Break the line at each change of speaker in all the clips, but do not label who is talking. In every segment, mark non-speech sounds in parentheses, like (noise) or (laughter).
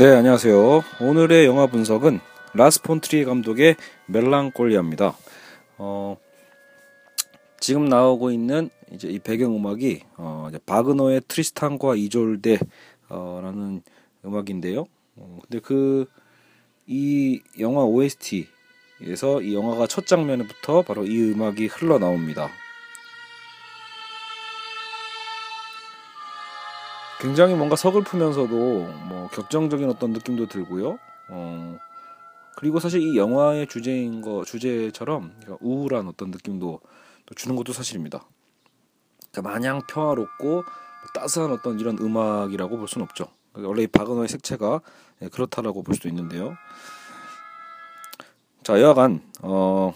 네, 안녕하세요. 오늘의 영화 분석은 라스 폰 트리에 감독의 멜랑콜리아입니다. 어, 지금 나오고 있는 이제 이 배경 음악이 어, 이제 바그너의 트리스탄과 이졸데라는 어, 음악인데요. 어, 근데 그 이 영화 OST에서 이 영화가 첫 장면부터 바로 이 음악이 흘러 나옵니다. 굉장히 뭔가 서글프면서도 뭐 격정적인 어떤 느낌도 들고요. 어, 그리고 사실 이 영화의 주제인 거 주제처럼 우울한 어떤 느낌도 주는 것도 사실입니다. 그러니까 마냥 평화롭고 뭐 따스한 어떤 이런 음악이라고 볼 수는 없죠. 원래 이 바그너의 색채가 예, 그렇다라고 볼 수도 있는데요. 자, 여하간 어,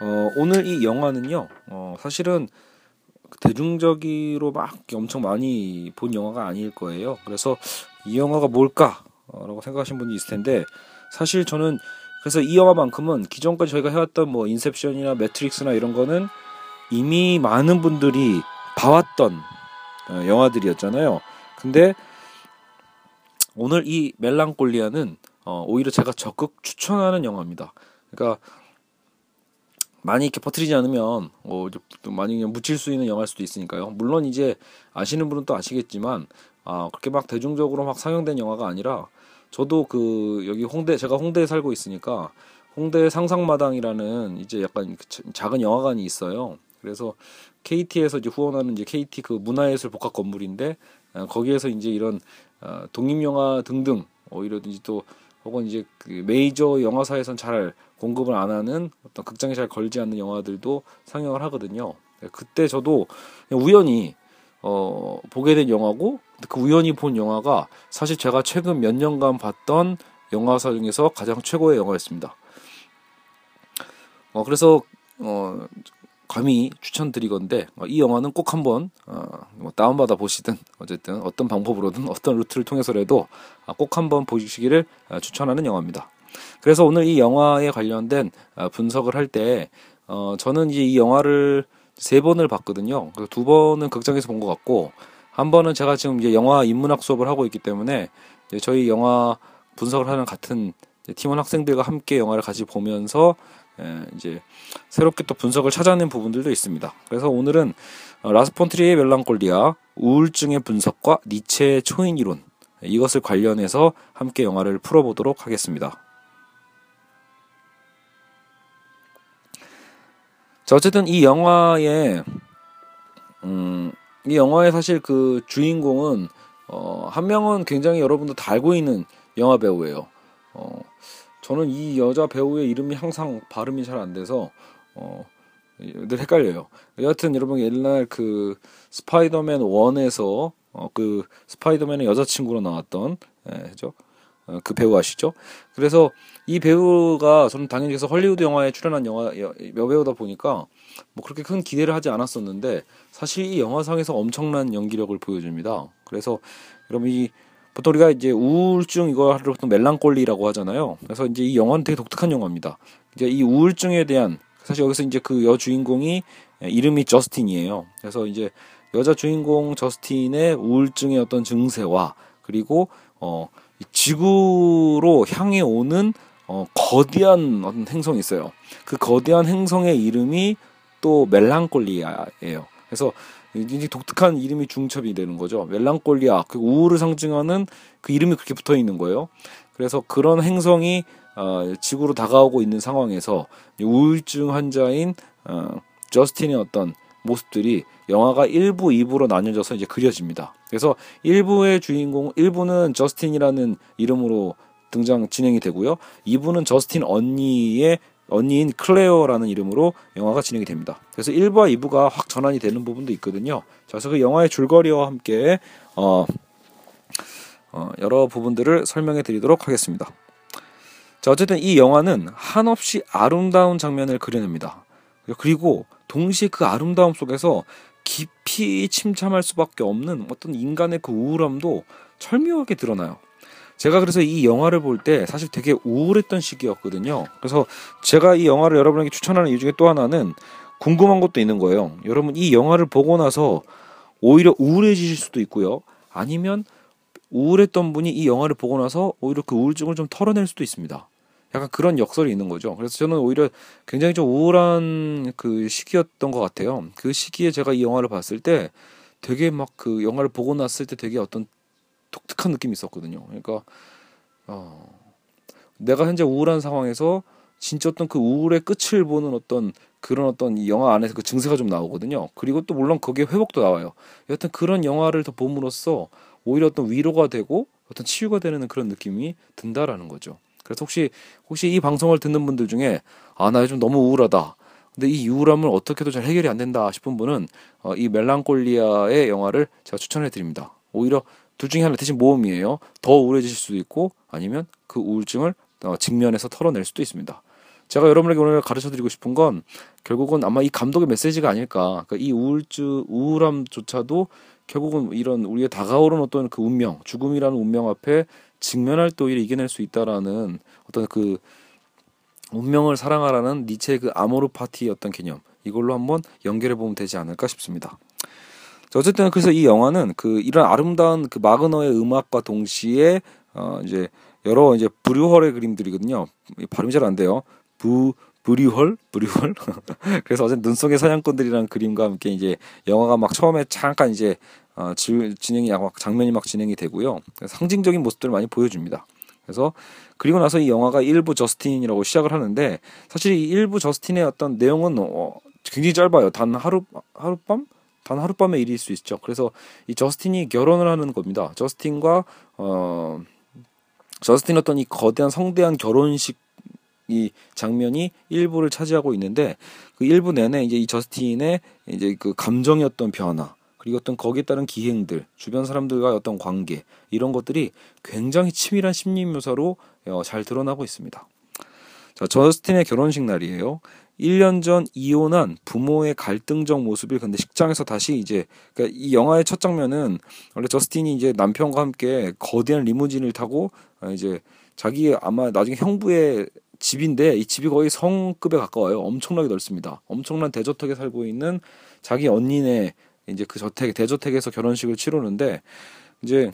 어, 오늘 이 영화는요. 어, 사실은 대중적으로 막 엄청 많이 본 영화가 아닐 거예요. 그래서 이 영화가 뭘까라고 생각하신 분이 있을 텐데 사실 저는 그래서 이 영화만큼은 기존까지 저희가 해왔던 뭐 인셉션이나 매트릭스나 이런 거는 이미 많은 분들이 봐왔던 어, 영화들이었잖아요. 근데 오늘 이 멜랑콜리아는 어, 오히려 제가 적극 추천하는 영화입니다. 그러니까 많이 이렇게 퍼뜨리지 않으면 어, 많이 그냥 묻힐 수 있는 영화일 수도 있으니까요. 물론 이제 아시는 분은 또 아시겠지만 아 그렇게 막 대중적으로 막 상영된 영화가 아니라 저도 그 여기 홍대 제가 홍대에 살고 있으니까 홍대 상상마당이라는 이제 약간 그 작은 영화관이 있어요. 그래서 KT에서 이제 후원하는 이제 KT 그 문화예술 복합 건물인데 아, 거기에서 이제 이런 아, 독립 영화 등등 오히려든지 또 혹은 이제 그 메이저 영화사에선 잘 공급을 안 하는 어떤 극장에 잘 걸지 않는 영화들도 상영을 하거든요. 네, 그때 저도 우연히 어, 보게 된 영화고 그 우연히 본 영화가 사실 제가 최근 몇 년간 봤던 영화사 중에서 가장 최고의 영화였습니다. 어, 그래서 어, 감히 추천드리건데 어, 이 영화는 꼭 한번 어, 뭐 다운받아 보시든 어쨌든 어떤 방법으로든 어떤 루트를 통해서라도 아, 꼭 한번 보시기를 아, 추천하는 영화입니다. 그래서 오늘 이 영화에 관련된 아, 분석을 할 때 어, 저는 이제 이 영화를 세 번을 봤거든요. 두 번은 극장에서 본 것 같고 한 번은 제가 지금 이제 영화 인문학 수업을 하고 있기 때문에 저희 영화 분석을 하는 같은 팀원 학생들과 함께 영화를 같이 보면서 예, 이제 새롭게 또 분석을 찾아낸 부분들도 있습니다. 그래서 오늘은 어, 라스폰트리의 멜랑콜리아 우울증의 분석과 니체의 초인 이론 이것을 관련해서 함께 영화를 풀어보도록 하겠습니다. 자 어쨌든 이 영화의 음, 이 영화의 사실 그 주인공은 어, 한 명은 굉장히 여러분도 다 알고 있는 영화 배우예요. 어, 저는 이 여자 배우의 이름이 항상 발음이 잘 안 돼서 어, 늘 헷갈려요. 여하튼 여러분 옛날 그 스파이더맨 1에서 어, 그 스파이더맨의 여자친구로 나왔던 예, 그죠? 어, 그 배우 아시죠? 그래서 이 배우가 저는 당연히 그래서 헐리우드 영화에 출연한 영화 여배우다 보니까 뭐 그렇게 큰 기대를 하지 않았었는데 사실 이 영화상에서 엄청난 연기력을 보여줍니다. 그래서 여러분 이 보통 우리가 이제 우울증 이거를 보통 멜랑콜리라고 하잖아요. 그래서 이제 이 영화는 되게 독특한 영화입니다. 이제 이 우울증에 대한 사실 여기서 이제 그 여 주인공이 이름이 저스틴이에요. 그래서 이제 여자 주인공 저스틴의 우울증의 어떤 증세와 그리고 어 지구로 향해 오는 어 거대한 어떤 행성이 있어요. 그 거대한 행성의 이름이 또 멜랑콜리아예요. 그래서 굉장히 독특한 이름이 중첩이 되는 거죠. 멜랑콜리아, 그 우울을 상징하는 그 이름이 그렇게 붙어 있는 거예요. 그래서 그런 행성이 어, 지구로 다가오고 있는 상황에서 우울증 환자인 어, 저스틴의 어떤 모습들이 영화가 1부, 2부로 나뉘어져서 이제 그려집니다. 그래서 1부의 주인공, 1부는 저스틴이라는 이름으로 등장 진행이 되고요. 2부는 저스틴 언니의 언니인 클레어라는 이름으로 영화가 진행이 됩니다. 그래서 1부와 2부가 확 전환이 되는 부분도 있거든요. 자, 그래서 그 영화의 줄거리와 함께 어, 어, 여러 부분들을 설명해 드리도록 하겠습니다. 자, 어쨌든 이 영화는 한없이 아름다운 장면을 그려냅니다. 그리고 동시에 그 아름다움 속에서 깊이 침참할 수밖에 없는 어떤 인간의 그 우울함도 철묘하게 드러나요. 제가 그래서 이 영화를 볼 때 사실 되게 우울했던 시기였거든요. 그래서 제가 이 영화를 여러분에게 추천하는 이유 중에 또 하나는 궁금한 것도 있는 거예요. 여러분 이 영화를 보고 나서 오히려 우울해지실 수도 있고요. 아니면 우울했던 분이 이 영화를 보고 나서 오히려 그 우울증을 좀 털어낼 수도 있습니다. 약간 그런 역설이 있는 거죠. 그래서 저는 오히려 굉장히 좀 우울한 그 시기였던 것 같아요. 그 시기에 제가 이 영화를 봤을 때 되게 막 그 영화를 보고 났을 때 되게 어떤 독특한 느낌이 있었거든요. 그러니까 어, 내가 현재 우울한 상황에서 진짜 어떤 그 우울의 끝을 보는 어떤 그런 어떤 이 영화 안에서 그 증세가 좀 나오거든요. 그리고 또 물론 거기에 회복도 나와요. 여튼 그런 영화를 더 봄으로써 오히려 어떤 위로가 되고 어떤 치유가 되는 그런 느낌이 든다라는 거죠. 그래서 혹시 혹시 이 방송을 듣는 분들 중에 아 나 요즘 너무 우울하다. 근데 이 우울함을 어떻게도 잘 해결이 안 된다 싶은 분은 어, 이 멜랑콜리아의 영화를 제가 추천해 드립니다. 오히려 둘 중에 하나 대신 모험이에요. 더 우울해지실 수도 있고 아니면 그 우울증을 어, 직면해서 털어낼 수도 있습니다. 제가 여러분에게 오늘 가르쳐 드리고 싶은 건 결국은 아마 이 감독의 메시지가 아닐까. 그러니까 이 우울증, 우울함조차도 결국은 이런 우리의 다가오는 어떤 그 운명, 죽음이라는 운명 앞에 직면할 때 오히려 이겨낼 수 있다라는 어떤 그 운명을 사랑하라는 니체의 그 아모르 파티의 어떤 개념 이걸로 한번 연결해 보면 되지 않을까 싶습니다. 어쨌든 그래서 이 영화는 그 이런 아름다운 그 마그너의 음악과 동시에 어 이제 여러 이제 브류헐의 그림들이거든요. 발음이 잘 안 돼요. 부 브리헐 브리헐 (laughs) 그래서 어제 눈 속의 사냥꾼들이라는 그림과 함께 이제 영화가 막 처음에 잠깐 이제 어, 지, 진행이 막 장면이 막 진행이 되고요. 상징적인 모습들을 많이 보여줍니다. 그래서 그리고 나서 이 영화가 일부 저스틴이라고 시작을 하는데 사실 이 일부 저스틴의 어떤 내용은 어, 굉장히 짧아요. 단 하루 하룻밤? 단 하룻밤의 일일 수 있죠. 그래서 이 저스틴이 결혼을 하는 겁니다. 저스틴과 어 저스틴 어떤 이 거대한 성대한 결혼식 이 장면이 일부를 차지하고 있는데 그 일부 내내 이제 이 저스틴의 이제 그 감정이었던 변화 그리고 어떤 거기에 따른 기행들 주변 사람들과의 어떤 관계 이런 것들이 굉장히 치밀한 심리 묘사로 어, 잘 드러나고 있습니다. 자, 저스틴의 결혼식 날이에요. 1년 전 이혼한 부모의 갈등적 모습을 근데 식장에서 다시 이제 그러니까 이 영화의 첫 장면은 원래 저스틴이 이제 남편과 함께 거대한 리무진을 타고 어, 이제 자기 아마 나중에 형부의 집인데 이 집이 거의 성급에 가까워요. 엄청나게 넓습니다. 엄청난 대저택에 살고 있는 자기 언니네 이제 그 저택 대저택에서 결혼식을 치르는데 이제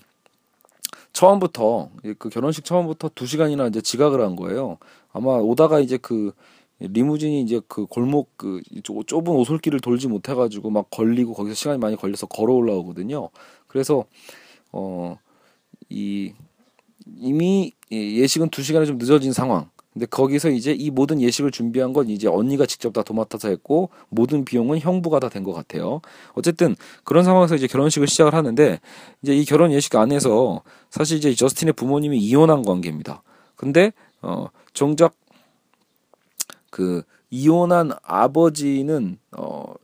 처음부터 그 결혼식 처음부터 두 시간이나 이제 지각을 한 거예요. 아마 오다가 이제 그 리무진이 이제 그 골목 그 좁은 오솔길을 돌지 못해가지고 막 걸리고 거기서 시간이 많이 걸려서 걸어 올라오거든요. 그래서 어 이 이미 예식은 두 시간이 좀 늦어진 상황. 근데 거기서 이제 이 모든 예식을 준비한 건 이제 언니가 직접 다 도맡아서 했고 모든 비용은 형부가 다 된 것 같아요. 어쨌든 그런 상황에서 이제 결혼식을 시작을 하는데 이제 이 결혼 예식 안에서 사실 이제 저스틴의 부모님이 이혼한 관계입니다. 근데 어 정작 그 이혼한 아버지는 어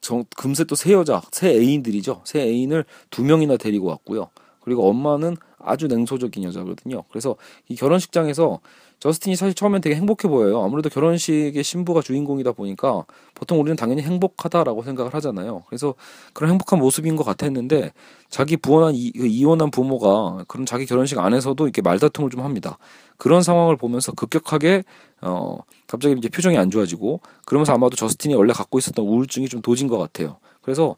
정, 금세 또 새 여자, 새 애인들이죠. 새 애인을 두 명이나 데리고 왔고요. 그리고 엄마는 아주 냉소적인 여자거든요. 그래서 이 결혼식장에서 저스틴이 사실 처음엔 되게 행복해 보여요. 아무래도 결혼식의 신부가 주인공이다 보니까 보통 우리는 당연히 행복하다라고 생각을 하잖아요. 그래서 그런 행복한 모습인 것 같았는데 자기 부혼한 이, 그 이혼한 부모가 그런 자기 결혼식 안에서도 이렇게 말다툼을 좀 합니다. 그런 상황을 보면서 급격하게 어 갑자기 이제 표정이 안 좋아지고 그러면서 아마도 저스틴이 원래 갖고 있었던 우울증이 좀 도진 것 같아요. 그래서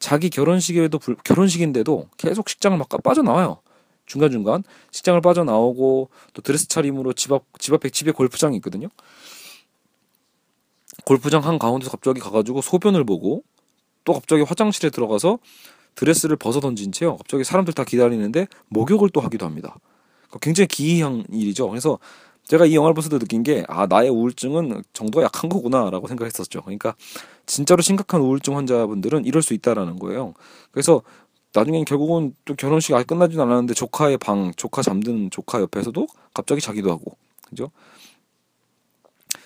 자기 결혼식에도 불, 결혼식인데도 계속 식장을 막 빠져나와요. 중간중간 식장을 빠져나오고 또 드레스 차림으로 집 앞 집 앞에 집에 골프장이 있거든요. 골프장 한 가운데서 갑자기 가가지고 소변을 보고 또 갑자기 화장실에 들어가서 드레스를 벗어 던진 채요. 갑자기 사람들 다 기다리는데 목욕을 또 하기도 합니다. 그러니까 굉장히 기이한 일이죠. 그래서 제가 이 영화를 보면서 느낀 게 아 나의 우울증은 정도가 약한 거구나라고 생각했었죠. 그러니까 진짜로 심각한 우울증 환자분들은 이럴 수 있다라는 거예요. 그래서 나중엔 결국은 또 결혼식 아직 끝나진 않았는데 조카의 방, 조카 잠든 조카 옆에서도 갑자기 자기도 하고, 그죠?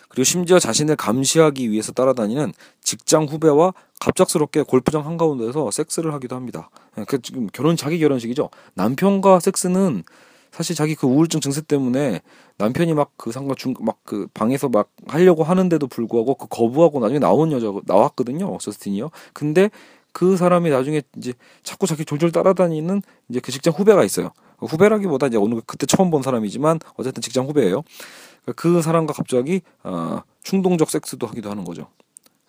그리고 심지어 자신을 감시하기 위해서 따라다니는 직장 후배와 갑작스럽게 골프장 한가운데서 섹스를 하기도 합니다. 그 지금 결혼 자기 결혼식이죠. 남편과 섹스는 사실 자기 그 우울증 증세 때문에 남편이 막 그 상가 중 막 그 방에서 막 하려고 하는데도 불구하고 그 거부하고 나중에 나온 여자 나왔거든요. 저스틴이요. 근데 그 사람이 나중에 이제 자꾸 자기 졸졸 따라다니는 이제 그 직장 후배가 있어요. 후배라기보다 이제 오늘 그때 처음 본 사람이지만 어쨌든 직장 후배예요. 그 사람과 갑자기 어, 충동적 섹스도 하기도 하는 거죠.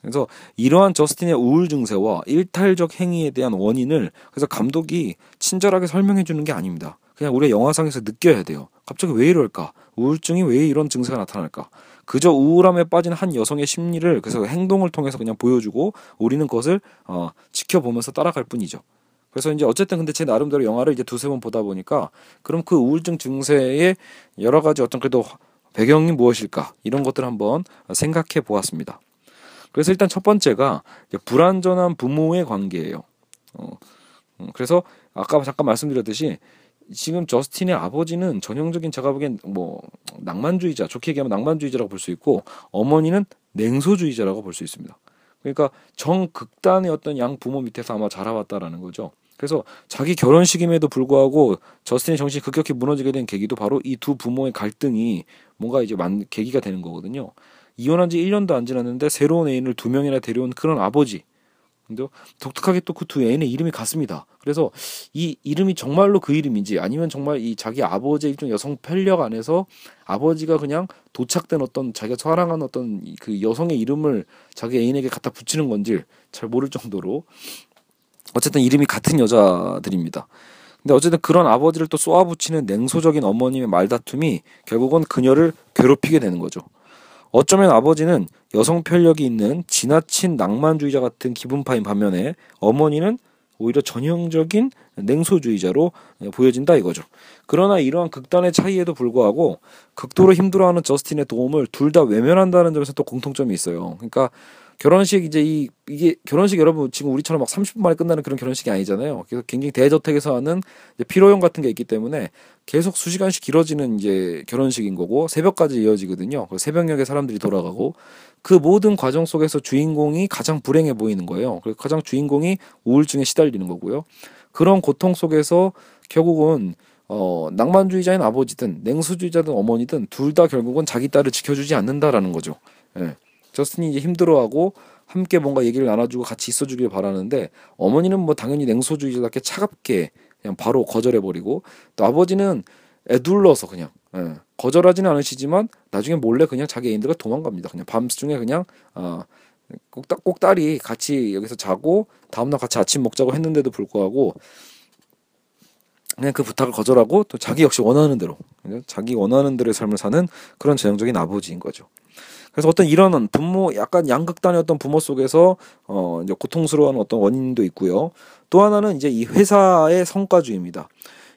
그래서 이러한 저스틴의 우울 증세와 일탈적 행위에 대한 원인을 그래서 감독이 친절하게 설명해 주는 게 아닙니다. 그냥 우리가 영화상에서 느껴야 돼요. 갑자기 왜 이럴까? 우울증이 왜 이런 증세가 나타날까? 그저 우울함에 빠진 한 여성의 심리를 그래서 행동을 통해서 그냥 보여주고 우리는 그것을 어, 지켜보면서 따라갈 뿐이죠. 그래서 이제 어쨌든 근데 제 나름대로 영화를 이제 두세 번 보다 보니까 그럼 그 우울증 증세의 여러 가지 어떤 그래도 배경이 무엇일까 이런 것들 을 한번 생각해 보았습니다. 그래서 일단 첫 번째가 불완전한 부모의 관계예요. 어, 음, 그래서 아까 잠깐 말씀드렸듯이 지금 저스틴의 아버지는 전형적인 제가 보기엔 뭐 낭만주의자 좋게 얘기하면 낭만주의자라고 볼 수 있고 어머니는 냉소주의자라고 볼 수 있습니다. 그러니까 정극단의 어떤 양 부모 밑에서 아마 자라왔다라는 거죠. 그래서 자기 결혼식임에도 불구하고 저스틴의 정신이 급격히 무너지게 된 계기도 바로 이 두 부모의 갈등이 뭔가 이제 만 계기가 되는 거거든요. 이혼한 지 1년도 안 지났는데 새로운 애인을 두 명이나 데려온 그런 아버지. 근데 독특하게 또 그 두 애인의 이름이 같습니다. 그래서 이 이름이 정말로 그 이름인지 아니면 정말 이 자기 아버지의 일종 여성 편력 안에서 아버지가 그냥 도착된 어떤 자기가 사랑하는 어떤 그 여성의 이름을 자기 애인에게 갖다 붙이는 건지 잘 모를 정도로 어쨌든 이름이 같은 여자들입니다. 근데 어쨌든 그런 아버지를 또 쏘아붙이는 냉소적인 어머님의 말다툼이 결국은 그녀를 괴롭히게 되는 거죠. 어쩌면 아버지는 여성 편력이 있는 지나친 낭만주의자 같은 기분파인 반면에 어머니는 오히려 전형적인 냉소주의자로 보여진다 이거죠. 그러나 이러한 극단의 차이에도 불구하고 극도로 힘들어하는 저스틴의 도움을 둘 다 외면한다는 점에서 또 공통점이 있어요. 그러니까 결혼식 이제 이 이게 결혼식 여러분 지금 우리처럼 막 30분 만에 끝나는 그런 결혼식이 아니잖아요. 그래서 굉장히 대저택에서 하는 피로용 같은 게 있기 때문에 계속 수시간씩 길어지는 이제 결혼식인 거고 새벽까지 이어지거든요. 새벽녘에 사람들이 돌아가고 그 모든 과정 속에서 주인공이 가장 불행해 보이는 거예요. 그래서 가장 주인공이 우울증에 시달리는 거고요. 그런 고통 속에서 결국은 어, 낭만주의자인 아버지든 냉수주의자든 어머니든 둘 다 결국은 자기 딸을 지켜주지 않는다라는 거죠. 예. 저스틴이 이제 힘들어하고 함께 뭔가 얘기를 나눠주고 같이 있어주길 바라는데 어머니는 뭐 당연히 냉소주의자답게 차갑게 그냥 바로 거절해버리고 또 아버지는 애둘러서 그냥 예, 거절하지는 않으시지만 나중에 몰래 그냥 자기 애인들과 도망갑니다. 그냥 밤중에 그냥 어, 꼭, 꼭 딸이 같이 여기서 자고 다음날 같이 아침 먹자고 했는데도 불구하고 그냥 그 부탁을 거절하고 또 자기 역시 원하는 대로 자기 원하는 대로의 삶을 사는 그런 전형적인 아버지인 거죠. 그래서 어떤 이런 부모 약간 양극단의 어떤 부모 속에서 어 이제 고통스러운 어떤 원인도 있고요. 또 하나는 이제 이 회사의 성과주의입니다.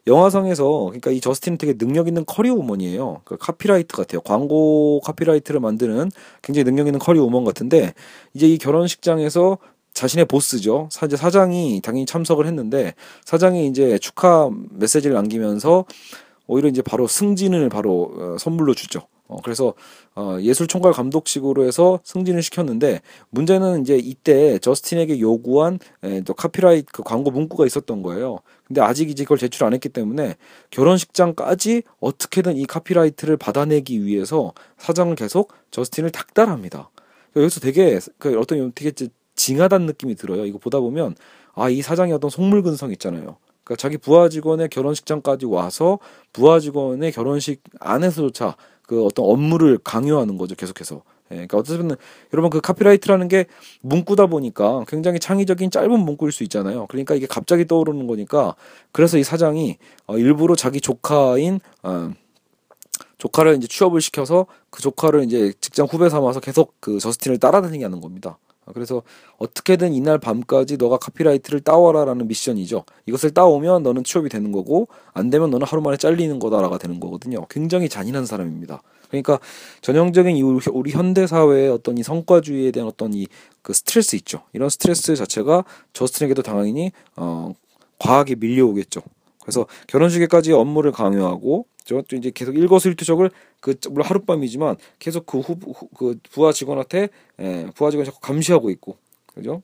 영화상에서 그러니까 이 저스틴은 되게 능력 있는 커리어 우먼이에요. 그 카피라이트 같아요. 광고 카피라이트를 만드는 굉장히 능력 있는 커리어 우먼 같은데 이제 이 결혼식장에서 자신의 보스죠. 사제 사장이 당연히 참석을 했는데 사장이 이제 축하 메시지를 남기면서 오히려 이제 바로 승진을 바로 어, 선물로 주죠. 어, 그래서 어, 예술 총괄 감독식으로 해서 승진을 시켰는데 문제는 이제 이때 저스틴에게 요구한 에, 또 카피라이트 그 광고 문구가 있었던 거예요. 근데 아직 이제 그걸 제출 안 했기 때문에 결혼식장까지 어떻게든 이 카피라이트를 받아내기 위해서 사장은 계속 저스틴을 닥달합니다. 여기서 되게 그 어떤 되게 징하다는 느낌이 들어요. 이거 보다 보면 아 이 사장의 어떤 속물근성 있잖아요. 그러니까 자기 부하 직원의 결혼식장까지 와서 부하 직원의 결혼식 안에서조차 그 어떤 업무를 강요하는 거죠 계속해서. 예, 그러니까 어쨌든 여러분 그 카피라이트라는 게 문구다 보니까 굉장히 창의적인 짧은 문구일 수 있잖아요. 그러니까 이게 갑자기 떠오르는 거니까 그래서 이 사장이 어, 일부러 자기 조카인 어, 조카를 이제 취업을 시켜서 그 조카를 이제 직장 후배 삼아서 계속 그 저스틴을 따라다니게 하는 겁니다. 그래서 어떻게든 이날 밤까지 너가 카피라이트를 따와라라는 미션이죠. 이것을 따오면 너는 취업이 되는 거고 안 되면 너는 하루 만에 잘리는 거다라가 되는 거거든요. 굉장히 잔인한 사람입니다. 그러니까 전형적인 우리 현대 사회의 어떤 이 성과주의에 대한 어떤 이 그 스트레스 있죠. 이런 스트레스 자체가 저스틴에게도 당연히 어 과하게 밀려오겠죠. 그래서 결혼식에까지 업무를 강요하고 저 이제 계속 일거수일투족을 그 물론 하룻밤이지만 계속 그 후 그 부하 직원한테 예, 부하 직원 자꾸 감시하고 있고 그죠?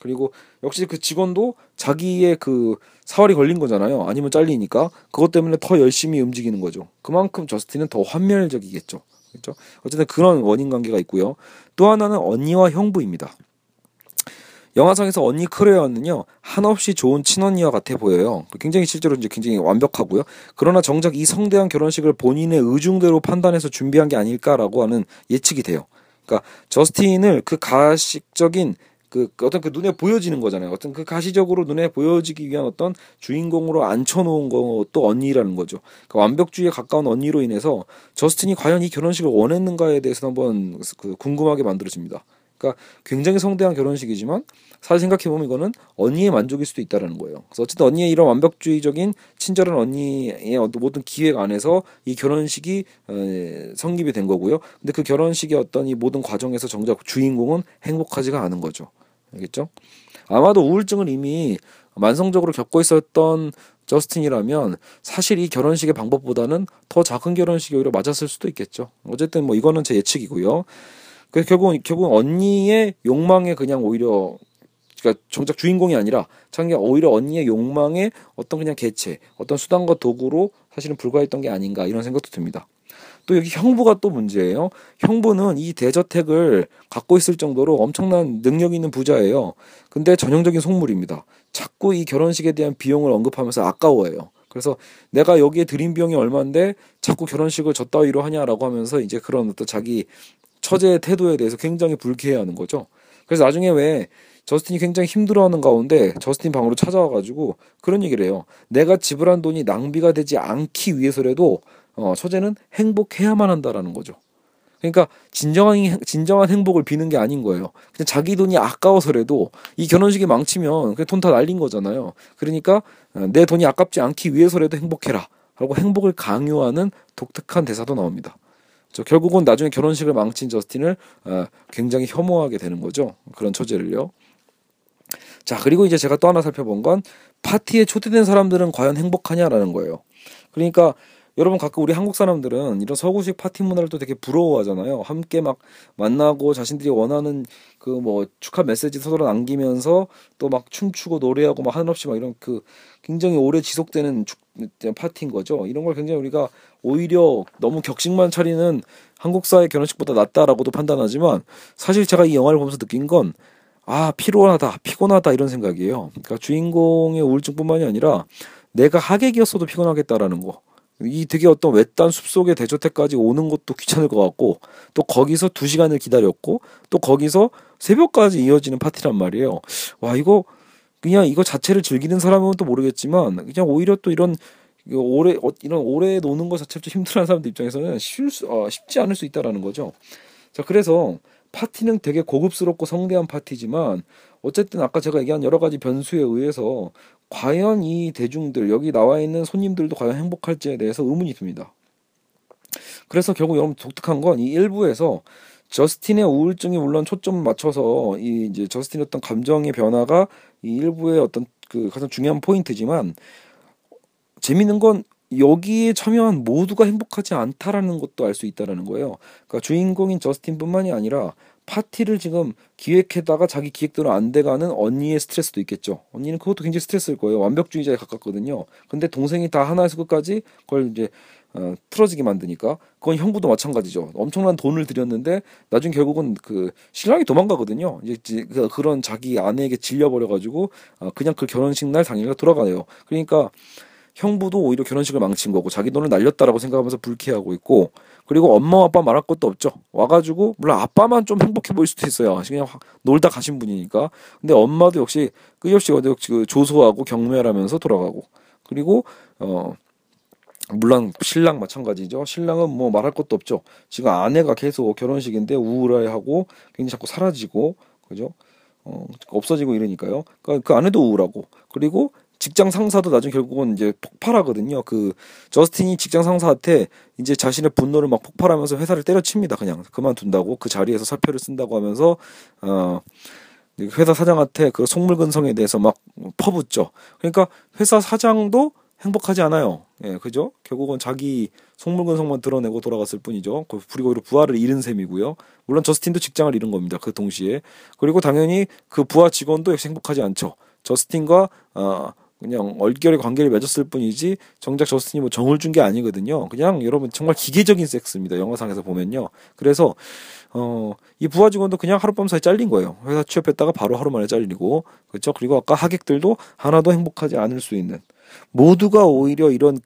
그리고 역시 그 직원도 자기의 그 사활이 걸린 거잖아요. 아니면 잘리니까 그것 때문에 더 열심히 움직이는 거죠. 그만큼 저스틴은 더 환멸적이겠죠. 그렇죠? 어쨌든 그런 원인 관계가 있고요. 또 하나는 언니와 형부입니다. 영화상에서 언니 크레어는요 한없이 좋은 친언니와 같아 보여요. 굉장히 실제로 이제 굉장히 완벽하고요. 그러나 정작 이 성대한 결혼식을 본인의 의중대로 판단해서 준비한 게 아닐까라고 하는 예측이 돼요. 그러니까 저스틴을 그 가식적인 그 어떤 그 눈에 보여지는 거잖아요. 어떤 그 가시적으로 눈에 보여지기 위한 어떤 주인공으로 앉혀놓은 것도 언니라는 거죠. 그 완벽주의에 가까운 언니로 인해서 저스틴이 과연 이 결혼식을 원했는가에 대해서 한번 그 궁금하게 만들어집니다. 그러니까 굉장히 성대한 결혼식이지만 사실 생각해 보면 이거는 언니의 만족일 수도 있다라는 거예요. 그래서 어쨌든 언니의 이런 완벽주의적인 친절한 언니의 어떤 모든 기획 안에서 이 결혼식이 성립이 된 거고요. 근데 그 결혼식의 어떤 이 모든 과정에서 정작 주인공은 행복하지가 않은 거죠. 알겠죠? 아마도 우울증을 이미 만성적으로 겪고 있었던 저스틴이라면 사실 이 결혼식의 방법보다는 더 작은 결혼식이 오히려 맞았을 수도 있겠죠. 어쨌든 뭐 이거는 제 예측이고요. 그 결국 결국 언니의 욕망에 그냥 오히려 그러니까 정작 주인공이 아니라 자기 오히려 언니의 욕망의 어떤 그냥 개체, 어떤 수단과 도구로 사실은 불과했던 게 아닌가 이런 생각도 듭니다. 또 여기 형부가 또 문제예요. 형부는 이 대저택을 갖고 있을 정도로 엄청난 능력 있는 부자예요. 근데 전형적인 속물입니다. 자꾸 이 결혼식에 대한 비용을 언급하면서 아까워해요. 그래서 내가 여기에 들인 비용이 얼마인데 자꾸 결혼식을 저 따위로 하냐라고 하면서 이제 그런 어떤 자기 처제의 태도에 대해서 굉장히 불쾌해하는 거죠. 그래서 나중에 왜 저스틴이 굉장히 힘들어하는 가운데 저스틴 방으로 찾아와가지고 그런 얘기를 해요. 내가 지불한 돈이 낭비가 되지 않기 위해서라도 어, 처제는 행복해야만 한다라는 거죠. 그러니까 진정한 진정한 행복을 비는 게 아닌 거예요. 그냥 자기 돈이 아까워서라도 이 결혼식이 망치면 돈다 날린 거잖아요. 그러니까 어, 내 돈이 아깝지 않기 위해서라도 행복해라. 하고 행복을 강요하는 독특한 대사도 나옵니다. 저 결국은 나중에 결혼식을 망친 저스틴을 어, 굉장히 혐오하게 되는 거죠. 그런 처제를요. 자 그리고 이제 제가 또 하나 살펴본 건 파티에 초대된 사람들은 과연 행복하냐라는 거예요. 그러니까 여러분 가끔 우리 한국 사람들은 이런 서구식 파티 문화를 또 되게 부러워하잖아요. 함께 막 만나고 자신들이 원하는 그 뭐 축하 메시지 서로 남기면서 또 막 춤추고 노래하고 막 한없이 막 이런 그 굉장히 오래 지속되는 축, 파티인 거죠. 이런 걸 굉장히 우리가 오히려 너무 격식만 차리는 한국사의 결혼식보다 낫다라고도 판단하지만 사실 제가 이 영화를 보면서 느낀 건 아, 피곤하다, 피곤하다 이런 생각이에요. 그러니까 주인공의 우울증뿐만이 아니라 내가 하객이었어도 피곤하겠다라는 거. 이 되게 어떤 외딴 숲속의 대저택까지 오는 것도 귀찮을 것 같고 또 거기서 두 시간을 기다렸고 또 거기서 새벽까지 이어지는 파티란 말이에요. 와 이거 그냥 이거 자체를 즐기는 사람은 또 모르겠지만 그냥 오히려 또 이런 오래 어, 이런 오래 노는 것 자체를 좀 힘들어하는 사람들 입장에서는 쉬울 수, 어, 쉽지 않을 수 있다라는 거죠. 자 그래서 파티는 되게 고급스럽고 성대한 파티지만 어쨌든 아까 제가 얘기한 여러 가지 변수에 의해서 과연 이 대중들 여기 나와 있는 손님들도 과연 행복할지에 대해서 의문이 듭니다. 그래서 결국 여러분 독특한 건 이 일부에서 저스틴의 우울증이 물론 초점 맞춰서 이 이제 저스틴의 어떤 감정의 변화가 이 일부의 어떤 그 가장 중요한 포인트지만 재밌는 건 여기에 참여한 모두가 행복하지 않다라는 것도 알 수 있다라는 거예요. 그러니까 주인공인 저스틴뿐만이 아니라 파티를 지금 기획했다가 자기 기획대로 안 돼가는 언니의 스트레스도 있겠죠. 언니는 그것도 굉장히 스트레스일 거예요. 완벽주의자에 가깝거든요. 근데 동생이 다 하나에서 끝까지 그걸 이제 어, 틀어지게 만드니까 그건 형부도 마찬가지죠. 엄청난 돈을 들였는데 나중 결국은 그 신랑이 도망가거든요. 이제 그, 그런 자기 아내에게 질려버려가지고 어, 그냥 그 결혼식 날 당일날 돌아가요. 그러니까 형부도 오히려 결혼식을 망친 거고 자기 돈을 날렸다라고 생각하면서 불쾌하고 있고 그리고 엄마 아빠 말할 것도 없죠. 와가지고 물론 아빠만 좀 행복해 보일 수도 있어요. 그냥 놀다 가신 분이니까. 근데 엄마도 역시 끝없이 그 조소하고 경멸하면서 돌아가고 그리고 어 물론 신랑 마찬가지죠. 신랑은 뭐 말할 것도 없죠. 지금 아내가 계속 결혼식인데 우울해하고 굉장히 자꾸 사라지고 그죠? 어, 없어지고 이러니까요. 그러니까 그 아내도 우울하고 그리고 직장 상사도 나중에 결국은 이제 폭발하거든요. 그 저스틴이 직장 상사한테 이제 자신의 분노를 막 폭발하면서 회사를 때려칩니다. 그냥 그만둔다고 그 자리에서 사표를 쓴다고 하면서 어 회사 사장한테 그 속물근성에 대해서 막 퍼붓죠. 그러니까 회사 사장도 행복하지 않아요. 예, 그죠? 결국은 자기 속물근성만 드러내고 돌아갔을 뿐이죠. 그리고 오히려 부하를 잃은 셈이고요. 물론 저스틴도 직장을 잃은 겁니다. 그 동시에. 그리고 당연히 그 부하 직원도 역시 행복하지 않죠. 저스틴과 어 그냥 얼결의 관계를 맺었을 뿐이지 정작 저스틴이 뭐 정을 준 게 아니거든요. 그냥 여러분 정말 기계적인 섹스입니다. 영화상에서 보면요. 그래서 어, 이 부하 직원도 그냥 하룻밤 사이 잘린 거예요. 회사 취업했다가 바로 하루 만에 잘리고 그렇죠. 그리고 아까 하객들도 하나도 행복하지 않을 수 있는 모두가 오히려 이런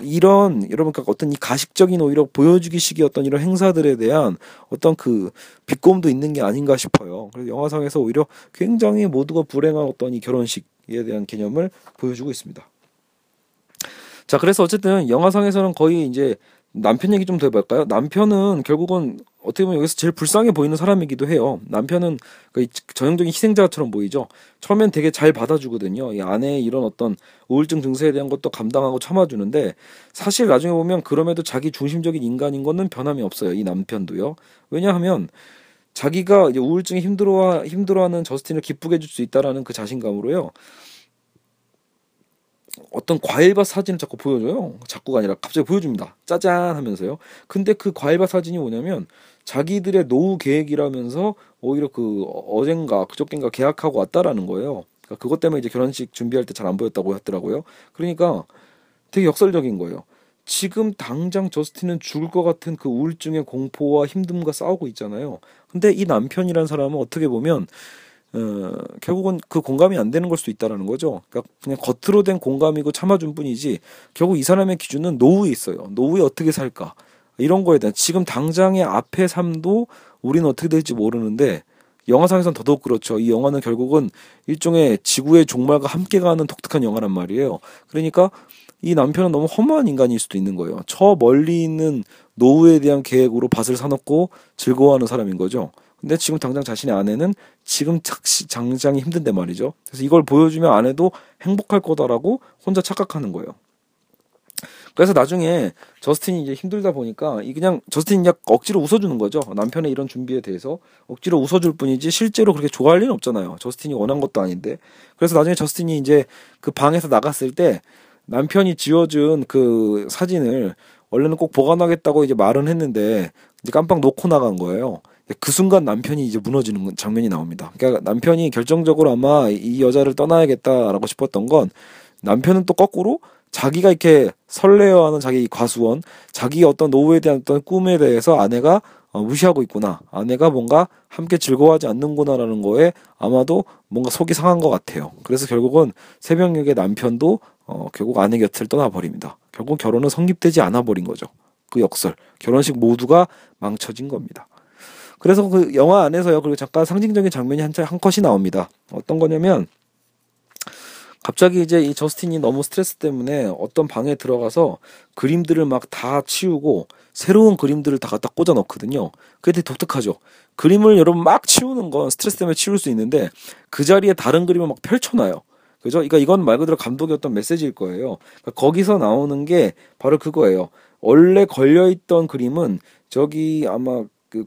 이런 여러분 그러니까 어떤 이 가식적인 오히려 보여주기식의 어떤 이런 행사들에 대한 어떤 그 비꼼도 있는 게 아닌가 싶어요. 그래서 영화상에서 오히려 굉장히 모두가 불행한 어떤 이 결혼식 에 대한 개념을 보여주고 있습니다. 자, 그래서 어쨌든 영화상에서는 거의 이제 남편 얘기 좀 더 해볼까요? 남편은 결국은 어떻게 보면 여기서 제일 불쌍해 보이는 사람이기도 해요. 남편은 그 전형적인 희생자처럼 보이죠. 처음엔 되게 잘 받아주거든요. 이 아내의 이런 어떤 우울증 증세에 대한 것도 감당하고 참아주는데 사실 나중에 보면 그럼에도 자기 중심적인 인간인 거는 변함이 없어요. 이 남편도요. 왜냐하면 자기가 이제 우울증에 힘들어 힘들어하는 저스틴을 기쁘게 해줄 수 있다라는 그 자신감으로요. 어떤 과일밭 사진을 자꾸 보여줘요. 자꾸가 아니라 갑자기 보여줍니다. 짜잔 하면서요. 근데 그 과일밭 사진이 뭐냐면 자기들의 노후 계획이라면서 오히려 그 어젠가 그저께인가 계약하고 왔다라는 거예요. 그러니까 그것 때문에 이제 결혼식 준비할 때 잘 안 보였다고 하더라고요. 그러니까 되게 역설적인 거예요. 지금 당장 저스틴은 죽을 것 같은 그 우울증의 공포와 힘듦과 싸우고 있잖아요. 근데 이 남편이란 사람은 어떻게 보면 어, 결국은 그 공감이 안 되는 걸 수도 있다라는 거죠. 그러니까 그냥 겉으로 된 공감이고 참아준 뿐이지 결국 이 사람의 기준은 노후에 있어요. 노후에 어떻게 살까 이런 거에 대한 지금 당장의 앞의 삶도 우리는 어떻게 될지 모르는데 영화상에선 더더욱 그렇죠. 이 영화는 결국은 일종의 지구의 종말과 함께 가는 독특한 영화란 말이에요. 그러니까 이 남편은 너무 허무한 인간일 수도 있는 거예요. 저 멀리 있는 노후에 대한 계획으로 밭을 사놓고 즐거워하는 사람인 거죠. 근데 지금 당장 자신의 아내는 지금 장장이 힘든데 말이죠. 그래서 이걸 보여주면 아내도 행복할 거다라고 혼자 착각하는 거예요. 그래서 나중에 저스틴이 이제 힘들다 보니까 이 그냥 저스틴이 그냥 억지로 웃어주는 거죠. 남편의 이런 준비에 대해서 억지로 웃어줄 뿐이지 실제로 그렇게 좋아할 리는 없잖아요. 저스틴이 원한 것도 아닌데. 그래서 나중에 저스틴이 이제 그 방에서 나갔을 때 남편이 지어준 그 사진을 원래는 꼭 보관하겠다고 이제 말은 했는데 이제 깜빡 놓고 나간 거예요. 그 순간 남편이 이제 무너지는 장면이 나옵니다. 그러니까 남편이 결정적으로 아마 이 여자를 떠나야겠다라고 싶었던 건 남편은 또 거꾸로 자기가 이렇게 설레어하는 자기 과수원, 자기 어떤 노후에 대한 어떤 꿈에 대해서 아내가 어, 무시하고 있구나. 아내가 뭔가 함께 즐거워하지 않는구나라는 거에 아마도 뭔가 속이 상한 것 같아요. 그래서 결국은 새벽녘에 남편도 어, 결국 아내 곁을 떠나버립니다. 결국 결혼은 성립되지 않아 버린 거죠. 그 역설. 결혼식 모두가 망쳐진 겁니다. 그래서 그 영화 안에서요. 그리고 잠깐 상징적인 장면이 한, 한 컷이 나옵니다. 어떤 거냐면 갑자기 이제 이 저스틴이 너무 스트레스 때문에 어떤 방에 들어가서 그림들을 막 다 치우고 새로운 그림들을 다 갖다 꽂아 넣거든요. 그게 되게 독특하죠. 그림을 여러분 막 치우는 건 스트레스 때문에 치울 수 있는데 그 자리에 다른 그림을 막 펼쳐놔요. 그죠? 그러니까 이건 말 그대로 감독의 어떤 메시지일 거예요. 그러니까 거기서 나오는 게 바로 그거예요. 원래 걸려있던 그림은 저기 아마 그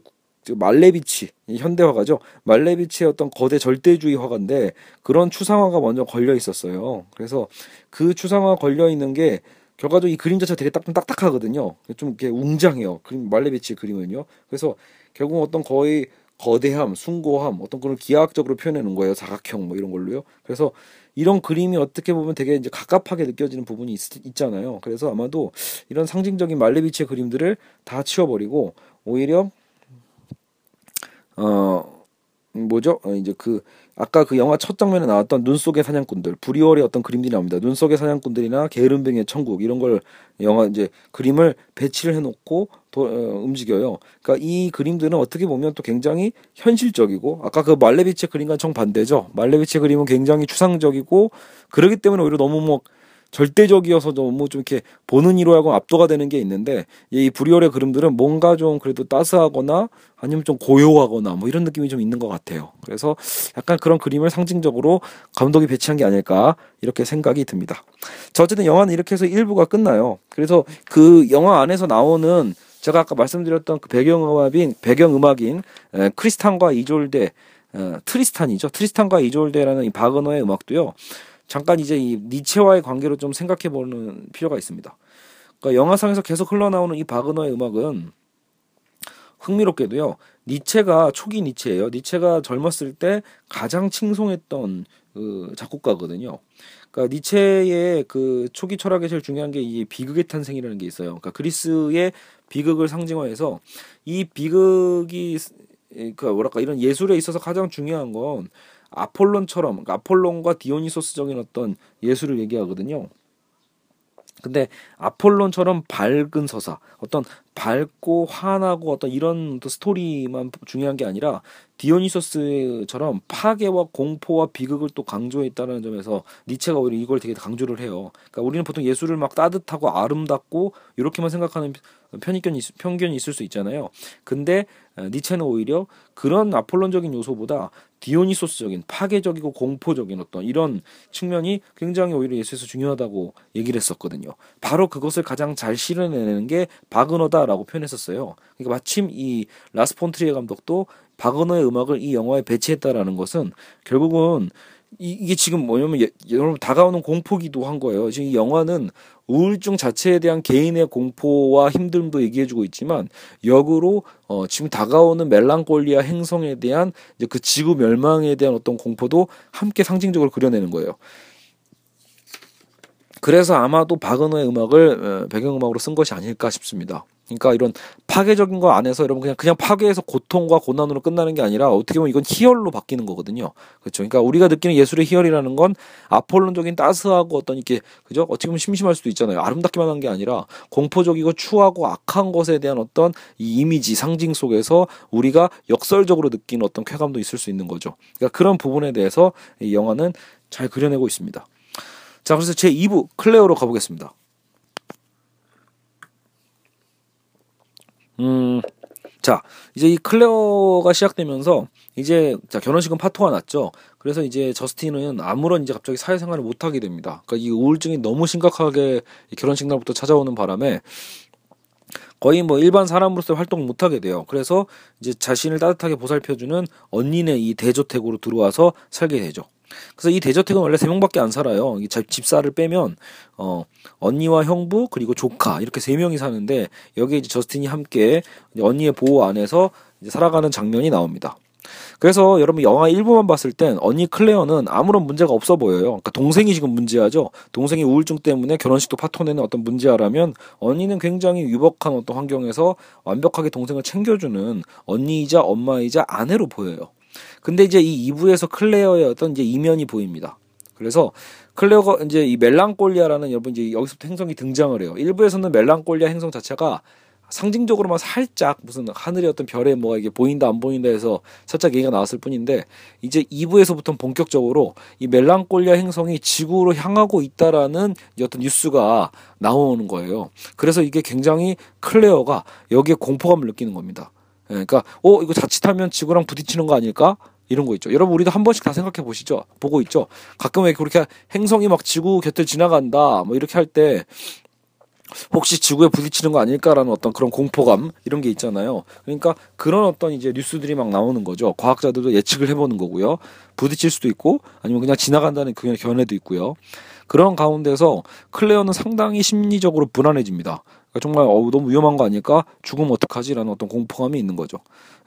말레비치 현대화가죠. 말레비치의 어떤 거대 절대주의 화가인데 그런 추상화가 먼저 걸려 있었어요. 그래서 그 추상화 걸려 있는 게 결과적으로 이 그림 자체가 되게 딱, 딱딱하거든요. 좀 이렇게 웅장해요. 그림 말레비치의 그림은요. 그래서 결국 어떤 거의 거대함, 숭고함, 어떤 그런 기하학적으로 표현해 놓은 거예요. 사각형 뭐 이런 걸로요. 그래서 이런 그림이 어떻게 보면 되게 이제 갑갑하게 느껴지는 부분이 있, 잖아요 그래서 아마도 이런 상징적인 말레비치의 그림들을 다 치워버리고 오히려 어 뭐죠? 어, 이제 그 아까 그 영화 첫 장면에 나왔던 눈 속의 사냥꾼들 브리월의 어떤 그림들이 나옵니다. 눈 속의 사냥꾼들이나 게으름뱅이의 천국 이런 걸 영화 이제 그림을 배치를 해놓고 도, 어, 움직여요. 그러니까 이 그림들은 어떻게 보면 또 굉장히 현실적이고 아까 그 말레비치 그림과 정 반대죠. 말레비치 그림은 굉장히 추상적이고 그러기 때문에 오히려 너무 뭐 절대적이어서 너무 좀 이렇게 보는 이로 하고 압도가 되는 게 있는데 이 불이월의 그림들은 뭔가 좀 그래도 따스하거나 아니면 좀 고요하거나 뭐 이런 느낌이 좀 있는 것 같아요. 그래서 약간 그런 그림을 상징적으로 감독이 배치한 게 아닐까 이렇게 생각이 듭니다. 자 어쨌든 영화는 이렇게 해서 1부가 끝나요. 그래서 그 영화 안에서 나오는 제가 아까 말씀드렸던 그 배경음악인 배경음악인 크리스탄과 이졸데 어, 트리스탄이죠. 트리스탄과 이졸데라는 이 바그너의 음악도요. 잠깐 이제 이 니체와의 관계로 좀 생각해 보는 필요가 있습니다. 그러니까 영화상에서 계속 흘러나오는 이 바그너의 음악은 흥미롭게도요. 니체가 초기 니체예요. 니체가 젊었을 때 가장 칭송했던 그 작곡가거든요. 그러니까 니체의 그 초기 철학에 제일 중요한 게 이 비극의 탄생이라는 게 있어요. 그러니까 그리스의 비극을 상징화해서 이 비극이 그 뭐랄까 이런 예술에 있어서 가장 중요한 건 아폴론처럼 그러니까 아폴론과 디오니소스적인 어떤 예술을 얘기하거든요. 근데 아폴론처럼 밝은 서사, 어떤 밝고 환하고 어떤 이런 또 스토리만 중요한 게 아니라 디오니소스처럼 파괴와 공포와 비극을 또 강조했다는 점에서 니체가 오히려 이걸 되게 강조를 해요. 그러니까 우리는 보통 예술을 막 따뜻하고 아름답고 이렇게만 생각하는 편견이 편견이 있을 수 있잖아요. 근데 니체는 오히려 그런 아폴론적인 요소보다 디오니소스적인 파괴적이고 공포적인 어떤 이런 측면이 굉장히 오히려 예수에서 중요하다고 얘기를 했었거든요. 바로 그것을 가장 잘 실현해내는 게 바그너다 라고 표현했었어요. 그러니까 마침 이 라스 폰트리에 감독도 바그너의 음악을 이 영화에 배치했다라는 것은 결국은 이, 게 지금 뭐냐면 예, 여러분 다가오는 공포기도 한 거예요. 지금 이 영화는 우울증 자체에 대한 개인의 공포와 힘듦도 얘기해주고 있지만 역으로 어, 지금 다가오는 멜랑콜리아 행성에 대한 이제 그 지구 멸망에 대한 어떤 공포도 함께 상징적으로 그려내는 거예요. 그래서 아마도 바그너의 음악을 어, 배경음악으로 쓴 것이 아닐까 싶습니다. 그러니까 이런 파괴적인 거 안에서 여러분 그냥 그냥 파괴해서 고통과 고난으로 끝나는 게 아니라 어떻게 보면 이건 희열로 바뀌는 거거든요. 그렇죠. 그러니까 우리가 느끼는 예술의 희열이라는 건 아폴론적인 따스하고 어떤 이렇게 그죠? 어떻게 보면 심심할 수도 있잖아요. 아름답기만 한 게 아니라 공포적이고 추하고 악한 것에 대한 어떤 이 이미지 상징 속에서 우리가 역설적으로 느끼는 어떤 쾌감도 있을 수 있는 거죠. 그러니까 그런 부분에 대해서 이 영화는 잘 그려내고 있습니다. 자, 그래서 제 2부 클레어로 가보겠습니다. 음, 자, 이제 이 클레어가 시작되면서 이제 자 결혼식은 파토가 났죠. 그래서 이제 저스틴은 아무런 이제 갑자기 사회생활을 못 하게 됩니다. 그러니까 이 우울증이 너무 심각하게 결혼식 날부터 찾아오는 바람에 거의 뭐 일반 사람으로서 활동을 못 하게 돼요. 그래서 이제 자신을 따뜻하게 보살펴주는 언니네 이 대저택으로 들어와서 살게 되죠. 그래서 이 대저택은 원래 세 명밖에 안 살아요. 이 집사를 빼면 어 언니와 형부 그리고 조카 이렇게 세 명이 사는데 여기에 이제 저스틴이 함께 언니의 보호 안에서 살아가는 장면이 나옵니다. 그래서 여러분 영화 1부만 봤을 땐 언니 클레어는 아무런 문제가 없어 보여요. 그러니까 동생이 지금 문제아죠. 동생이 우울증 때문에 결혼식도 파토내는 어떤 문제아라면 언니는 굉장히 유복한 어떤 환경에서 완벽하게 동생을 챙겨주는 언니이자 엄마이자 아내로 보여요. 근데 이제 이 2부에서 클레어의 어떤 이제 이면이 보입니다. 그래서 클레어가 이제 이 멜랑콜리아라는 여러분 이제 여기서부터 행성이 등장을 해요. 1부에서는 멜랑콜리아 행성 자체가 상징적으로만 살짝 무슨 하늘의 어떤 별에 뭐가 이게 보인다 안 보인다 해서 살짝 얘기가 나왔을 뿐인데 이제 2부에서부터 본격적으로 이 멜랑콜리아 행성이 지구로 향하고 있다라는 어떤 뉴스가 나오는 거예요. 그래서 이게 굉장히 클레어가 여기에 공포감을 느끼는 겁니다. 예, 그러니까 어 이거 자칫하면 지구랑 부딪히는 거 아닐까? 이런 거 있죠. 여러분 우리도 한 번씩 다 생각해 보시죠. 보고 있죠. 가끔 왜 그렇게 행성이 막 지구 곁을 지나간다 뭐 이렇게 할 때 혹시 지구에 부딪히는 거 아닐까라는 어떤 그런 공포감 이런 게 있잖아요. 그러니까 그런 어떤 이제 뉴스들이 막 나오는 거죠. 과학자들도 예측을 해보는 거고요. 부딪힐 수도 있고 아니면 그냥 지나간다는 그 견해도 있고요. 그런 가운데서 클레어는 상당히 심리적으로 불안해집니다. 그러니까 정말 어, 너무 위험한 거 아닐까? 죽으면 어떡하지라는 어떤 공포감이 있는 거죠.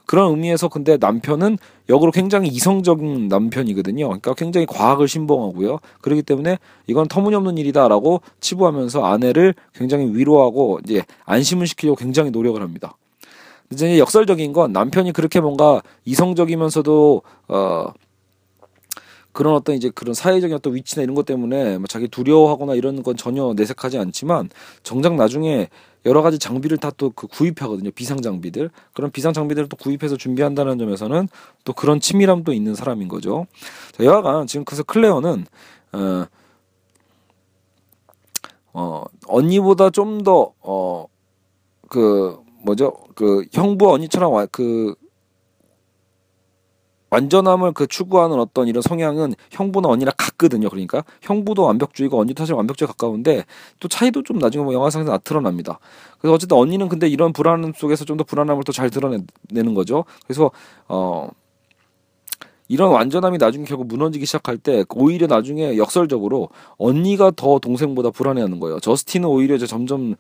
그런 의미에서 근데 남편은 역으로 굉장히 이성적인 남편이거든요. 그러니까 굉장히 과학을 신봉하고요. 그렇기 때문에 이건 터무니없는 일이다라고 치부하면서 아내를 굉장히 위로하고 이제 안심을 시키려고 굉장히 노력을 합니다. 이제 역설적인 건 남편이 그렇게 뭔가 이성적이면서도 어 그런 어떤 이제 그런 사회적인 어떤 위치나 이런 것 때문에 뭐 자기 두려워하거나 이런 건 전혀 내색하지 않지만 정작 나중에 여러 가지 장비를 다 또 그 구입하거든요. 비상 장비들. 그런 비상 장비들을 또 구입해서 준비한다는 점에서는 또 그런 치밀함도 있는 사람인 거죠. 자, 여하간 지금 그래서 클레어는 어, 어 언니보다 좀 더 어 그 뭐죠? 그 형부 언니처럼 그 완전함을 그 추구하는 어떤 이런 성향은 형부나 언니랑 같거든요. 그러니까 형부도 완벽주의고 언니도 사실 완벽주의에 가까운데 또 차이도 좀 나중에 뭐 영화상에서 나타납니다. 그래서 어쨌든 언니는 근데 이런 불안 속에서 좀 더 불안함을 또 잘 드러내는 거죠. 그래서 어 이런 완전함이 나중에 결국 무너지기 시작할 때 오히려 나중에 역설적으로 언니가 더 동생보다 불안해하는 거예요. 저스틴은 오히려 이제 점점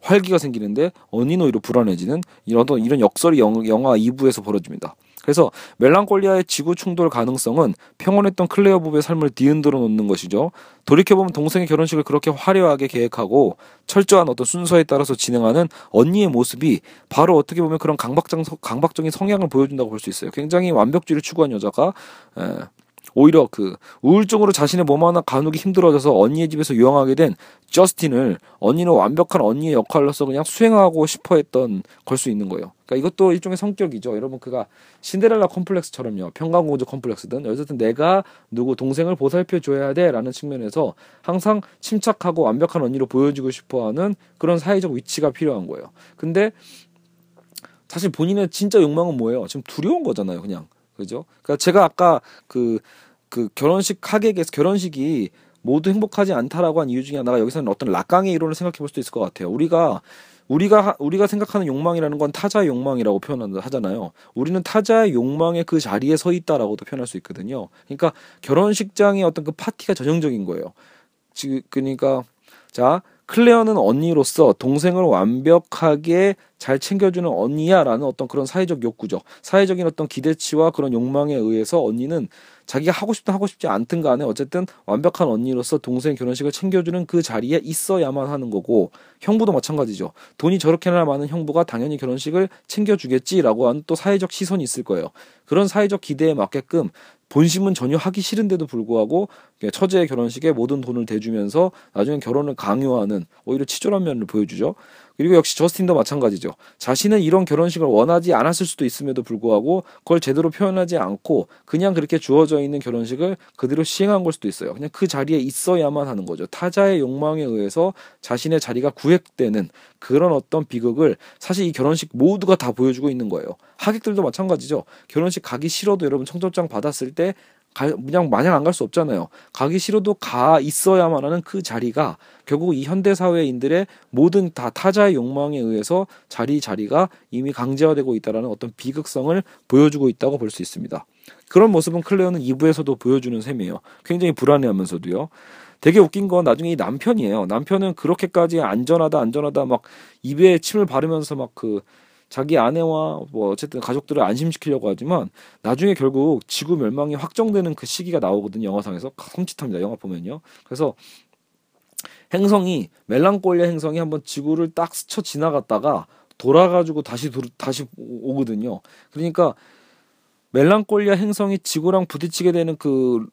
활기가 생기는데 언니는 오히려 불안해지는 이런 이런 역설이 영화 2부에서 벌어집니다. 그래서 멜랑콜리아의 지구 충돌 가능성은 평온했던 클레어 부부의 삶을 뒤흔들어 놓는 것이죠. 돌이켜보면 동생의 결혼식을 그렇게 화려하게 계획하고 철저한 어떤 순서에 따라서 진행하는 언니의 모습이 바로 어떻게 보면 그런 강박적, 강박적인 성향을 보여준다고 볼 수 있어요. 굉장히 완벽주의를 추구한 여자가 에, 오히려 그 우울증으로 자신의 몸 하나 가누기 힘들어져서 언니의 집에서 유황하게 된 저스틴을 언니는 완벽한 언니의 역할로서 그냥 수행하고 싶어 했던 걸 수 있는 거예요. 그러니까 이것도 일종의 성격이죠. 여러분 그가 신데렐라 컴플렉스처럼요. 평강공주 컴플렉스든 어쨌든 내가 누구 동생을 보살펴 줘야 돼라는 측면에서 항상 침착하고 완벽한 언니로 보여주고 싶어 하는 그런 사회적 위치가 필요한 거예요. 근데 사실 본인의 진짜 욕망은 뭐예요? 지금 두려운 거잖아요, 그냥. 그죠? 그러니까 제가 아까 그, 그 결혼식 하객에서 결혼식이 모두 행복하지 않다라고 한 이유 중에 하나가 여기서는 어떤 락강의 이론을 생각해 볼 수도 있을 것 같아요. 우리가 우리가 우리가 생각하는 욕망이라는 건 타자의 욕망이라고 표현하잖아요. 우리는 타자의 욕망의 그 자리에 서 있다라고도 표현할 수 있거든요. 그러니까 결혼식장의 어떤 그 파티가 전형적인 거예요. 지 그러니까 자 클레어는 언니로서 동생을 완벽하게 잘 챙겨주는 언니야라는 어떤 그런 사회적 욕구죠. 사회적인 어떤 기대치와 그런 욕망에 의해서 언니는 자기가 하고 싶든 하고 싶지 않든 간에 어쨌든 완벽한 언니로서 동생 결혼식을 챙겨주는 그 자리에 있어야만 하는 거고 형부도 마찬가지죠. 돈이 저렇게나 많은 형부가 당연히 결혼식을 챙겨주겠지라고 하는 또 사회적 시선이 있을 거예요. 그런 사회적 기대에 맞게끔 본심은 전혀 하기 싫은데도 불구하고 처제의 결혼식에 모든 돈을 대주면서 나중에 결혼을 강요하는 오히려 치졸한 면을 보여주죠. 그리고 역시 저스틴도 마찬가지죠. 자신은 이런 결혼식을 원하지 않았을 수도 있음에도 불구하고 그걸 제대로 표현하지 않고 그냥 그렇게 주어져 있는 결혼식을 그대로 시행한 걸 수도 있어요. 그냥 그 자리에 있어야만 하는 거죠. 타자의 욕망에 의해서 자신의 자리가 구획되는 그런 어떤 비극을 사실 이 결혼식 모두가 다 보여주고 있는 거예요. 하객들도 마찬가지죠. 결혼식 가기 싫어도 여러분 청첩장 받았을 때 그냥 마냥 안 갈 수 없잖아요. 가기 싫어도 가 있어야만 하는 그 자리가 결국 이 현대 사회인들의 모든 다 타자의 욕망에 의해서 자리 자리가 이미 강제화되고 있다라는 어떤 비극성을 보여주고 있다고 볼 수 있습니다. 그런 모습은 클레어는 2부에서도 보여주는 셈이에요. 굉장히 불안해하면서도요. 되게 웃긴 건 나중에 이 남편이에요. 남편은 그렇게까지 안전하다 안전하다 막 입에 침을 바르면서 막 그 자기 아내와 뭐 어쨌든 가족들을 안심시키려고 하지만 나중에 결국 지구 멸망이 확정되는 그 시기가 나오거든요. 영화상에서 섬찟합니다. 영화 보면요. 그래서 행성이 멜랑콜리아 행성이 한번 지구를 딱 스쳐 지나갔다가 돌아가지고 다시 도, 다시 오거든요. 그러니까 멜랑콜리아 행성이 지구랑 부딪히게 되는 그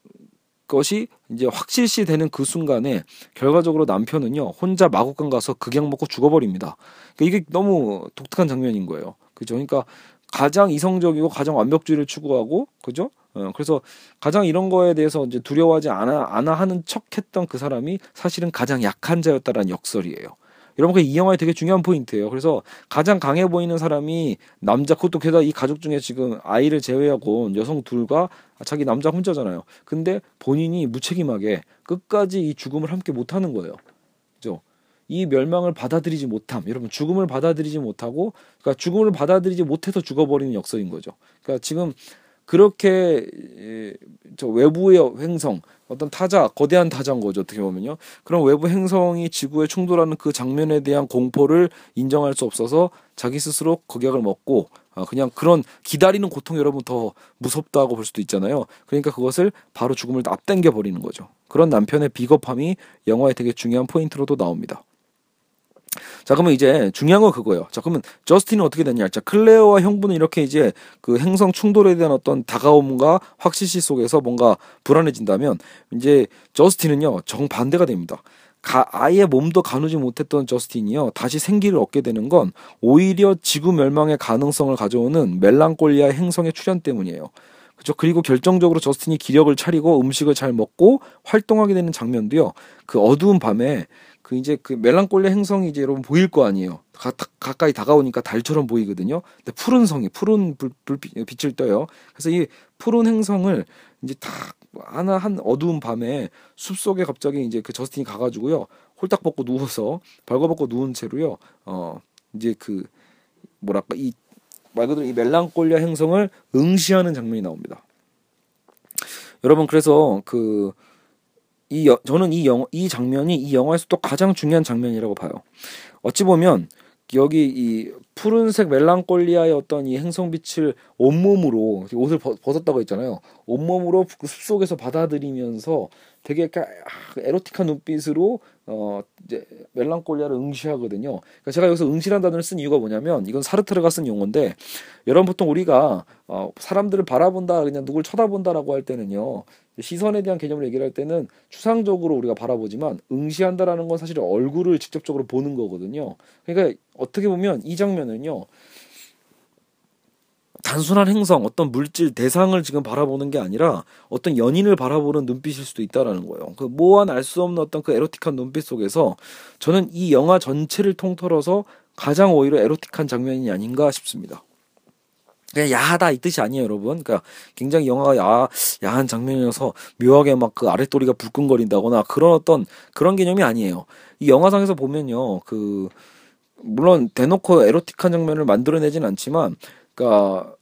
것이 이제 확실시 되는 그 순간에 결과적으로 남편은요 혼자 마구간 가서 극약 먹고 죽어버립니다. 그러니까 이게 너무 독특한 장면인 거예요. 그죠? 그러니까 가장 이성적이고 가장 완벽주의를 추구하고 그죠? 어, 그래서 가장 이런 거에 대해서 이제 두려워하지 않아 않아 하는 척했던 그 사람이 사실은 가장 약한 자였다라는 역설이에요. 여러분 그이 영화의 되게 중요한 포인트예요. 그래서 가장 강해 보이는 사람이 남자 그것도 게다가 이 가족 중에 지금 아이를 제외하고 여성 둘과 자기 남자 혼자잖아요. 근데 본인이 무책임하게 끝까지 이 죽음을 함께 못 하는 거예요. 그죠? 이 멸망을 받아들이지 못함. 여러분 죽음을 받아들이지 못하고 그러니까 죽음을 받아들이지 못해서 죽어버리는 역설인 거죠. 그러니까 지금 그렇게 저 외부의 행성 어떤 타자 거대한 타자인 거죠 어떻게 보면요. 그런 외부 행성이 지구에 충돌하는 그 장면에 대한 공포를 인정할 수 없어서 자기 스스로 거격을 먹고 아, 그냥 그런 기다리는 고통 여러분 더 무섭다고 볼 수도 있잖아요. 그러니까 그것을 바로 죽음을 앞당겨 버리는 거죠. 그런 남편의 비겁함이 영화의 되게 중요한 포인트로도 나옵니다 자, 그러면 이제 중요한 건 그거예요. 자, 그러면 저스틴은 어떻게 됐냐? 자, 클레어와 형부는 이렇게 이제 그 행성 충돌에 대한 어떤 다가옴과 확실시 속에서 뭔가 불안해진다면 이제 저스틴은요, 정 반대가 됩니다. 가, 아예 몸도 가누지 못했던 저스틴이요 다시 생기를 얻게 되는 건 오히려 지구 멸망의 가능성을 가져오는 멜랑콜리아 행성의 출현 때문이에요. 그죠? 그리고 결정적으로 저스틴이 기력을 차리고 음식을 잘 먹고 활동하게 되는 장면도요. 그 어두운 밤에 그 이제 그 멜랑콜리 행성이 이제 여러분 보일 거 아니에요. 가, 가까이 다가오니까 달처럼 보이거든요. 근데 푸른 성이 푸른 불, 빛을 떠요. 그래서 이 푸른 행성을 이제 다 하나 한 어두운 밤에 숲 속에 갑자기 이제 그 저스틴이 가가지고요 홀딱 벗고 누워서 벌거벗고 누운 채로요 어 이제 그 뭐랄까 이 말 그대로 이 멜랑콜리아 행성을 응시하는 장면이 나옵니다. 여러분 그래서 그 이 여, 저는 이 영, 이 장면이 이 영화에서 또 가장 중요한 장면이라고 봐요. 어찌 보면 여기 이 푸른색 멜랑콜리아의 어떤 이 행성빛을 온몸으로 옷을 벗 었다고 했잖아요. 온몸으로 그 숲속에서 받아들이면서 되게 아, 에로틱한 눈빛으로 어 이제 멜랑콜리아를 응시하거든요. 그러니까 제가 여기서 응시란 단어를 쓴 이유가 뭐냐면 이건 사르트르가 쓴 용어인데 여러분 보통 우리가 어 사람들을 바라본다 그냥 누굴 쳐다본다라고 할 때는요. 시선에 대한 개념을 얘기를 할 때는 추상적으로 우리가 바라보지만 응시한다라는 건 사실 얼굴을 직접적으로 보는 거거든요. 그러니까 어떻게 보면 이 장면은요. 단순한 행성, 어떤 물질 대상을 지금 바라보는 게 아니라 어떤 연인을 바라보는 눈빛일 수도 있다라는 거예요. 그 모한 알 수 없는 어떤 그 에로틱한 눈빛 속에서 저는 이 영화 전체를 통틀어서 가장 오히려 에로틱한 장면이 아닌가 싶습니다. 그냥 야하다 이 뜻이 아니에요, 여러분. 그러니까 굉장히 영화가 야, 야한 장면이어서 묘하게 막 그 아랫도리가 불끈거린다거나 그런 어떤 그런 개념이 아니에요. 이 영화상에서 보면요, 그 물론 대놓고 에로틱한 장면을 만들어내진 않지만, 그러니까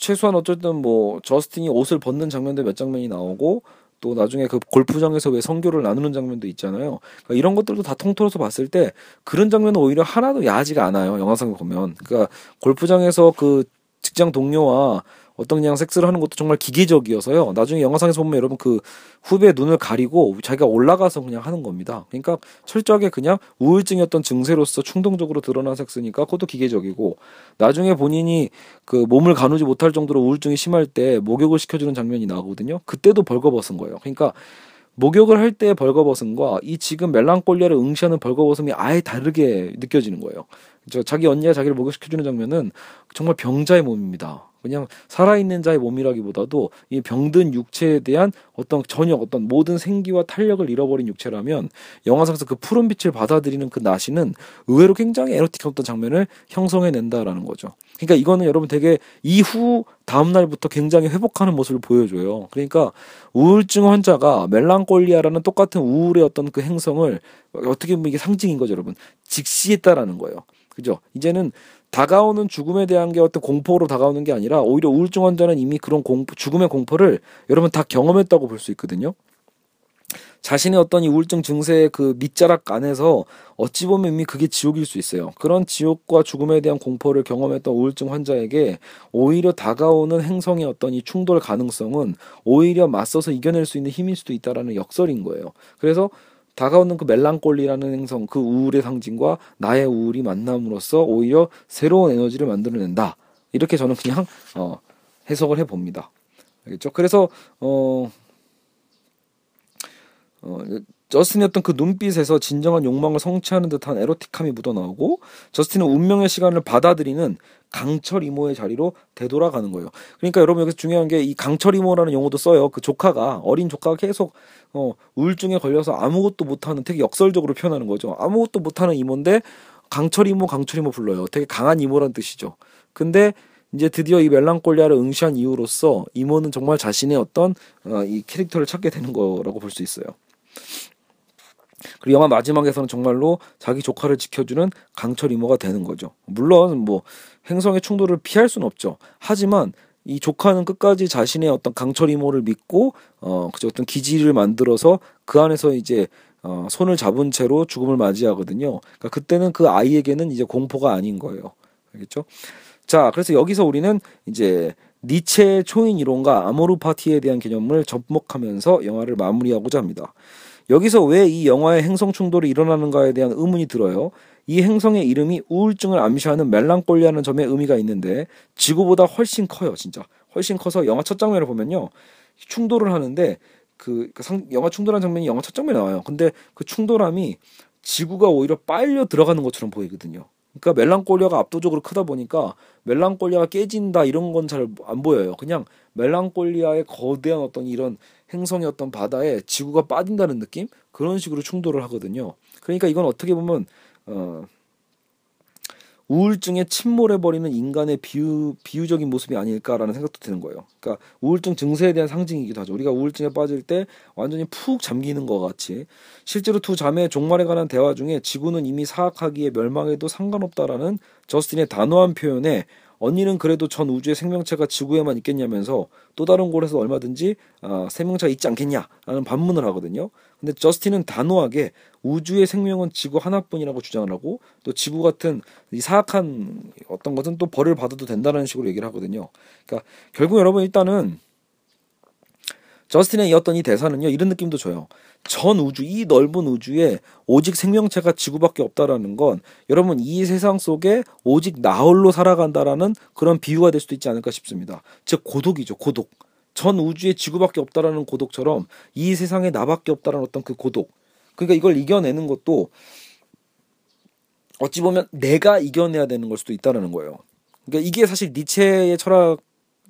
최소한 어쨌든 뭐 저스틴이 옷을 벗는 장면도 몇 장면이 나오고 또 나중에 그 골프장에서 왜 성교를 나누는 장면도 있잖아요. 그러니까 이런 것들도 다 통틀어서 봤을 때 그런 장면은 오히려 하나도 야하지가 않아요. 영화상에 보면. 그러니까 골프장에서 그 직장 동료와 어떤 그냥 섹스를 하는 것도 정말 기계적이어서요. 나중에 영화상에서 보면 여러분 그 후배 눈을 가리고 자기가 올라가서 그냥 하는 겁니다. 그러니까 철저하게 그냥 우울증이었던 증세로서 충동적으로 드러난 섹스니까 그것도 기계적이고 나중에 본인이 그 몸을 가누지 못할 정도로 우울증이 심할 때 목욕을 시켜주는 장면이 나오거든요. 그때도 벌거벗은 거예요. 그러니까 목욕을 할 때 벌거벗음과 이 지금 멜랑콜리아를 응시하는 벌거벗음이 아예 다르게 느껴지는 거예요. 저 자기 언니가 자기를 목욕시켜주는 장면은 정말 병자의 몸입니다. 그냥 살아있는 자의 몸이라기보다도 이 병든 육체에 대한 어떤 전혀 어떤 모든 생기와 탄력을 잃어버린 육체라면 영화상에서 그 푸른 빛을 받아들이는 그 나신은 의외로 굉장히 에로틱한 어떤 장면을 형성해낸다라는 거죠. 그러니까 이거는 여러분 되게 이후 다음 날부터 굉장히 회복하는 모습을 보여줘요. 그러니까 우울증 환자가 멜랑콜리아라는 똑같은 우울의 어떤 그 행성을 어떻게 보면 이게 상징인 거죠, 여러분. 직시했다라는 거예요. 그죠? 이제는 다가오는 죽음에 대한 게 어떤 공포로 다가오는 게 아니라 오히려 우울증 환자는 이미 그런 공포, 죽음의 공포를 여러분 다 경험했다고 볼 수 있거든요. 자신의 어떤 이 우울증 증세의 그 밑자락 안에서 어찌 보면 이미 그게 지옥일 수 있어요. 그런 지옥과 죽음에 대한 공포를 경험했던 우울증 환자에게 오히려 다가오는 행성의 어떤 이 충돌 가능성은 오히려 맞서서 이겨낼 수 있는 힘일 수도 있다라는 역설인 거예요. 그래서 다가오는 그 멜랑콜리라는 행성, 그 우울의 상징과 나의 우울이 만남으로써 오히려 새로운 에너지를 만들어낸다. 이렇게 저는 그냥 어, 해석을 해 봅니다. 알겠죠? 그래서 어, 어 저스틴의 어떤 그 눈빛에서 진정한 욕망을 성취하는 듯한 에로틱함이 묻어나오고 저스틴은 운명의 시간을 받아들이는 강철 이모의 자리로 되돌아가는 거예요. 그러니까 여러분 여기서 중요한 게 이 강철 이모라는 용어도 써요. 그 조카가 어린 조카가 계속 어 우울증에 걸려서 아무것도 못하는 되게 역설적으로 표현하는 거죠. 아무것도 못하는 이모인데 강철 이모 강철 이모 불러요. 되게 강한 이모란 뜻이죠. 근데 이제 드디어 이 멜랑콜리아를 응시한 이후로써 이모는 정말 자신의 어떤 어, 이 캐릭터를 찾게 되는 거라고 볼 수 있어요. 그리고 영화 마지막에서는 정말로 자기 조카를 지켜주는 강철 이모가 되는 거죠. 물론 뭐 행성의 충돌을 피할 수는 없죠. 하지만 이 조카는 끝까지 자신의 어떤 강철 이모를 믿고 어 그저 어떤 기지를 만들어서 그 안에서 이제 어 손을 잡은 채로 죽음을 맞이하거든요. 그러니까 그때는 그 아이에게는 이제 공포가 아닌 거예요. 알겠죠? 자, 그래서 여기서 우리는 이제 니체의 초인 이론과 아모르 파티에 대한 개념을 접목하면서 영화를 마무리하고자 합니다. 여기서 왜 이 영화의 행성 충돌이 일어나는가에 대한 의문이 들어요. 이 행성의 이름이 우울증을 암시하는 멜랑콜리아라는 점에 의미가 있는데 지구보다 훨씬 커요, 진짜. 훨씬 커서 영화 첫 장면을 보면요. 충돌을 하는데 그, 그 상, 영화 충돌한 장면이 영화 첫 장면에 나와요. 근데 그 충돌함이 지구가 오히려 빨려 들어가는 것처럼 보이거든요. 그러니까 멜랑콜리아가 압도적으로 크다 보니까 멜랑콜리아가 깨진다 이런 건 잘 안 보여요. 그냥 멜랑콜리아의 거대한 어떤 이런 어떤 바다에 지구가 빠진다는 느낌 그런 식으로 충돌을 하거든요. 그러니까 이건 어떻게 보면 어, 우울증에 침몰해버리는 인간의 비유, 비유적인 모습이 아닐까라는 생각도 드는 거예요. 그러니까 우울증 증세에 대한 상징이기도 하죠. 우리가 우울증에 빠질 때 완전히 푹 잠기는 것 같이 실제로 두 자매의 종말에 관한 대화 중에 지구는 이미 사악하기에 멸망해도 상관없다라는 저스틴의 단호한 표현에 언니는 그래도 전 우주의 생명체가 지구에만 있겠냐면서 또 다른 곳에서 얼마든지 어, 생명체가 있지 않겠냐라는 반문을 하거든요. 근데 저스틴은 단호하게 우주의 생명은 지구 하나뿐이라고 주장을 하고 또 지구 같은 이 사악한 어떤 것은 또 벌을 받아도 된다는 식으로 얘기를 하거든요. 그러니까 결국 여러분 일단은 저스틴의 이었던 이 대사는요 이런 느낌도 줘요. 전 우주 이 넓은 우주에 오직 생명체가 지구밖에 없다라는 건 여러분 이 세상 속에 오직 나 홀로 살아간다라는 그런 비유가 될 수도 있지 않을까 싶습니다. 즉 고독이죠 고독. 전 우주에 지구밖에 없다라는 고독처럼 이 세상에 나밖에 없다라는 어떤 그 고독. 그러니까 이걸 이겨내는 것도 어찌 보면 내가 이겨내야 되는 걸 수도 있다라는 거예요. 그러니까 이게 사실 니체의 철학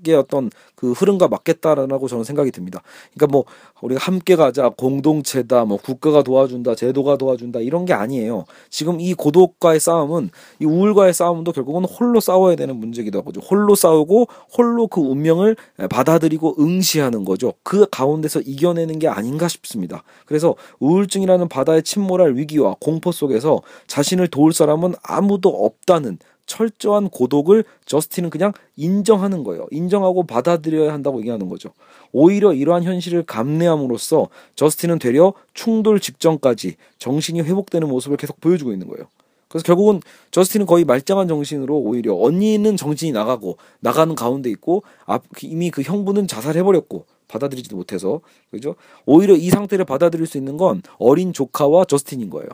의 어떤 그 흐름과 맞겠다라고 저는 생각이 듭니다. 그러니까 뭐 우리가 함께 가자, 공동체다, 뭐 국가가 도와준다, 제도가 도와준다 이런 게 아니에요. 지금 이 고독과의 싸움은 이 우울과의 싸움도 결국은 홀로 싸워야 되는 문제기도 하고 홀로 싸우고 홀로 그 운명을 받아들이고 응시하는 거죠. 그 가운데서 이겨내는 게 아닌가 싶습니다. 그래서 우울증이라는 바다에 침몰할 위기와 공포 속에서 자신을 도울 사람은 아무도 없다는 철저한 고독을 저스틴은 그냥 인정하는 거예요. 인정하고 받아들여야 한다고 얘기하는 거죠. 오히려 이러한 현실을 감내함으로써 저스틴은 되려 충돌 직전까지 정신이 회복되는 모습을 계속 보여주고 있는 거예요. 그래서 결국은 저스틴은 거의 말짱한 정신으로 오히려 언니는 정신이 나가고 나가는 가운데 있고 이미 그 형부는 자살해버렸고 받아들이지도 못해서 그죠? 오히려 이 상태를 받아들일 수 있는 건 어린 조카와 저스틴인 거예요.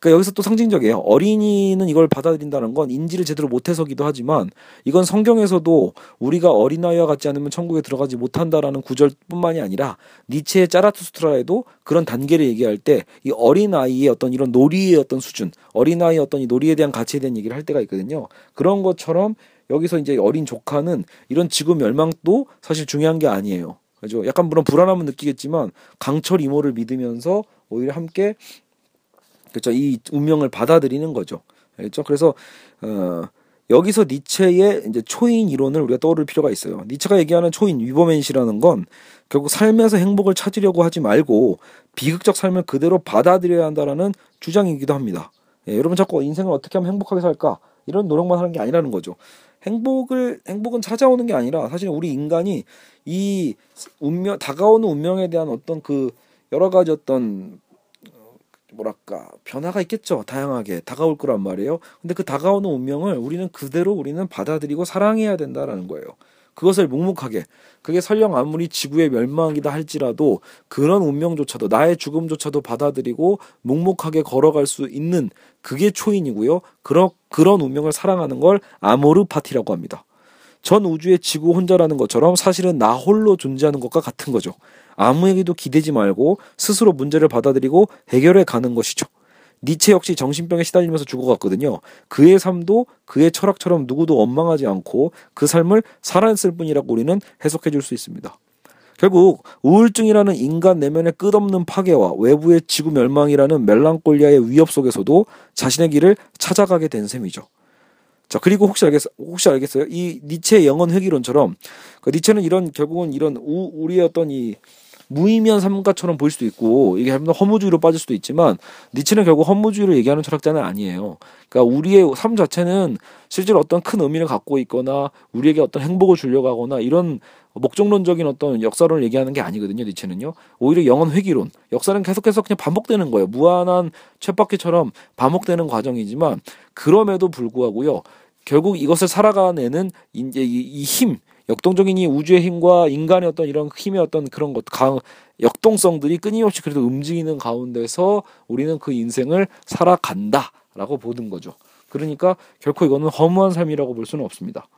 그러니까 여기서 또 상징적이에요. 어린이는 이걸 받아들인다는 건 인지를 제대로 못해서기도 하지만 이건 성경에서도 우리가 어린아이와 같지 않으면 천국에 들어가지 못한다라는 구절뿐만이 아니라 니체의 짜라투스트라에도 그런 단계를 얘기할 때 이 어린아이의 어떤 이런 놀이의 어떤 수준, 어린아이의 어떤 이 놀이에 대한 가치에 대한 얘기를 할 때가 있거든요. 그런 것처럼 여기서 이제 어린 조카는 이런 지구 멸망도 사실 중요한 게 아니에요. 그죠? 약간 물론 불안함은 느끼겠지만 강철 이모를 믿으면서 오히려 함께 그렇죠. 이 운명을 받아들이는 거죠. 그렇죠. 그래서 어 여기서 니체의 이제 초인 이론을 우리가 떠오를 필요가 있어요. 니체가 얘기하는 초인 위버맨시라는 건 결국 삶에서 행복을 찾으려고 하지 말고 비극적 삶을 그대로 받아들여야 한다라는 주장이기도 합니다. 예, 여러분 자꾸 인생을 어떻게 하면 행복하게 살까 이런 노력만 하는 게 아니라는 거죠. 행복을 행복은 찾아오는 게 아니라 사실 우리 인간이 이 운명 다가오는 운명에 대한 어떤 그 여러 가지 어떤 뭐랄까 변화가 있겠죠. 다양하게. 다가올 거란 말이에요. 근데 그 다가오는 운명을 우리는 그대로 우리는 받아들이고 사랑해야 된다라는 거예요. 그것을 묵묵하게. 그게 설령 아무리 지구의 멸망이다 할지라도 그런 운명조차도 나의 죽음조차도 받아들이고 묵묵하게 걸어갈 수 있는 그게 초인이고요. 그런 그런 운명을 사랑하는 걸 아모르 파티라고 합니다. 전 우주의 지구 혼자라는 것처럼 사실은 나 홀로 존재하는 것과 같은 거죠 아무에게도 기대지 말고 스스로 문제를 받아들이고 해결해 가는 것이죠. 니체 역시 정신병에 시달리면서 죽어갔거든요. 그의 삶도 그의 철학처럼 누구도 원망하지 않고 그 삶을 살아냈을 뿐이라고 우리는 해석해 줄 수 있습니다. 결국 우울증이라는 인간 내면의 끝없는 파괴와 외부의 지구 멸망이라는 멜랑콜리아의 위협 속에서도 자신의 길을 찾아가게 된 셈이죠. 자 그리고 혹시 알겠 혹시 알겠어요? 이 니체의 영원 회귀론처럼 그 니체는 이런 결국은 이런 우, 우리의 어떤 이 무의미한 삶가처럼 보일 수도 있고 이게 허무주의로 빠질 수도 있지만 니체는 결국 허무주의를 얘기하는 철학자는 아니에요. 그러니까 우리의 삶 자체는 실제로 어떤 큰 의미를 갖고 있거나 우리에게 어떤 행복을 주려고 하거나 이런 목적론적인 어떤 역사론을 얘기하는 게 아니거든요. 니체는요. 오히려 영원 회귀론. 역사는 계속해서 그냥 반복되는 거예요. 무한한 쳇바퀴처럼 반복되는 과정이지만 그럼에도 불구하고요. 결국 이것을 살아가는 이제 이 힘, 역동적인 이 우주의 힘과 인간의 어떤 이런 힘의 어떤 그런 것, 강, 역동성들이 끊임없이 그래도 움직이는 가운데서 우리는 그 인생을 살아간다라고 보는 거죠. 그러니까 결코 이거는 허무한 삶이라고 볼 수는 없습니다.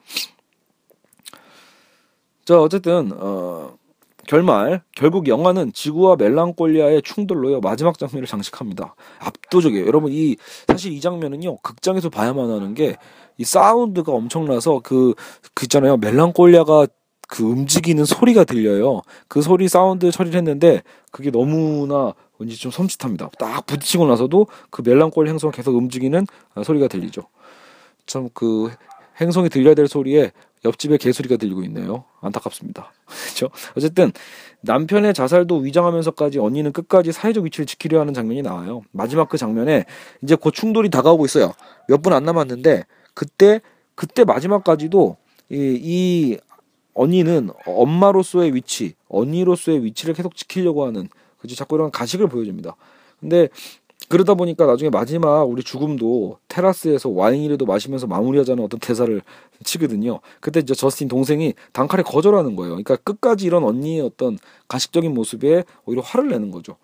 자, 어쨌든, 어, 결말, 결국 영화는 지구와 멜랑콜리아의 충돌로요, 마지막 장면을 장식합니다. 압도적이에요. 여러분, 이, 사실 이 장면은요, 극장에서 봐야만 하는 게, 이 사운드가 엄청나서 그, 그 있잖아요. 멜랑콜리아가 그 움직이는 소리가 들려요. 그 소리 사운드 처리를 했는데 그게 너무나 왠지 좀 섬찟합니다. 딱 부딪히고 나서도 그 멜랑콜리 행성을 계속 움직이는 소리가 들리죠. 참 그 행성이 들려야 될 소리에 옆집에 개소리가 들리고 있네요. 안타깝습니다. (laughs) 그렇죠? 어쨌든 남편의 자살도 위장하면서까지 언니는 끝까지 사회적 위치를 지키려 하는 장면이 나와요. 마지막 그 장면에 이제 곧 충돌이 다가오고 있어요. 몇 분 안 남았는데 그때 그때 마지막까지도 이, 이 언니는 엄마로서의 위치, 언니로서의 위치를 계속 지키려고 하는 그죠 자꾸 이런 가식을 보여줍니다. 근데 그러다 보니까 나중에 마지막 우리 죽음도 테라스에서 와인이라도 마시면서 마무리하자는 어떤 대사를 치거든요. 그때 이제 저스틴 동생이 단칼에 거절하는 거예요. 그러니까 끝까지 이런 언니의 어떤 가식적인 모습에 오히려 화를 내는 거죠.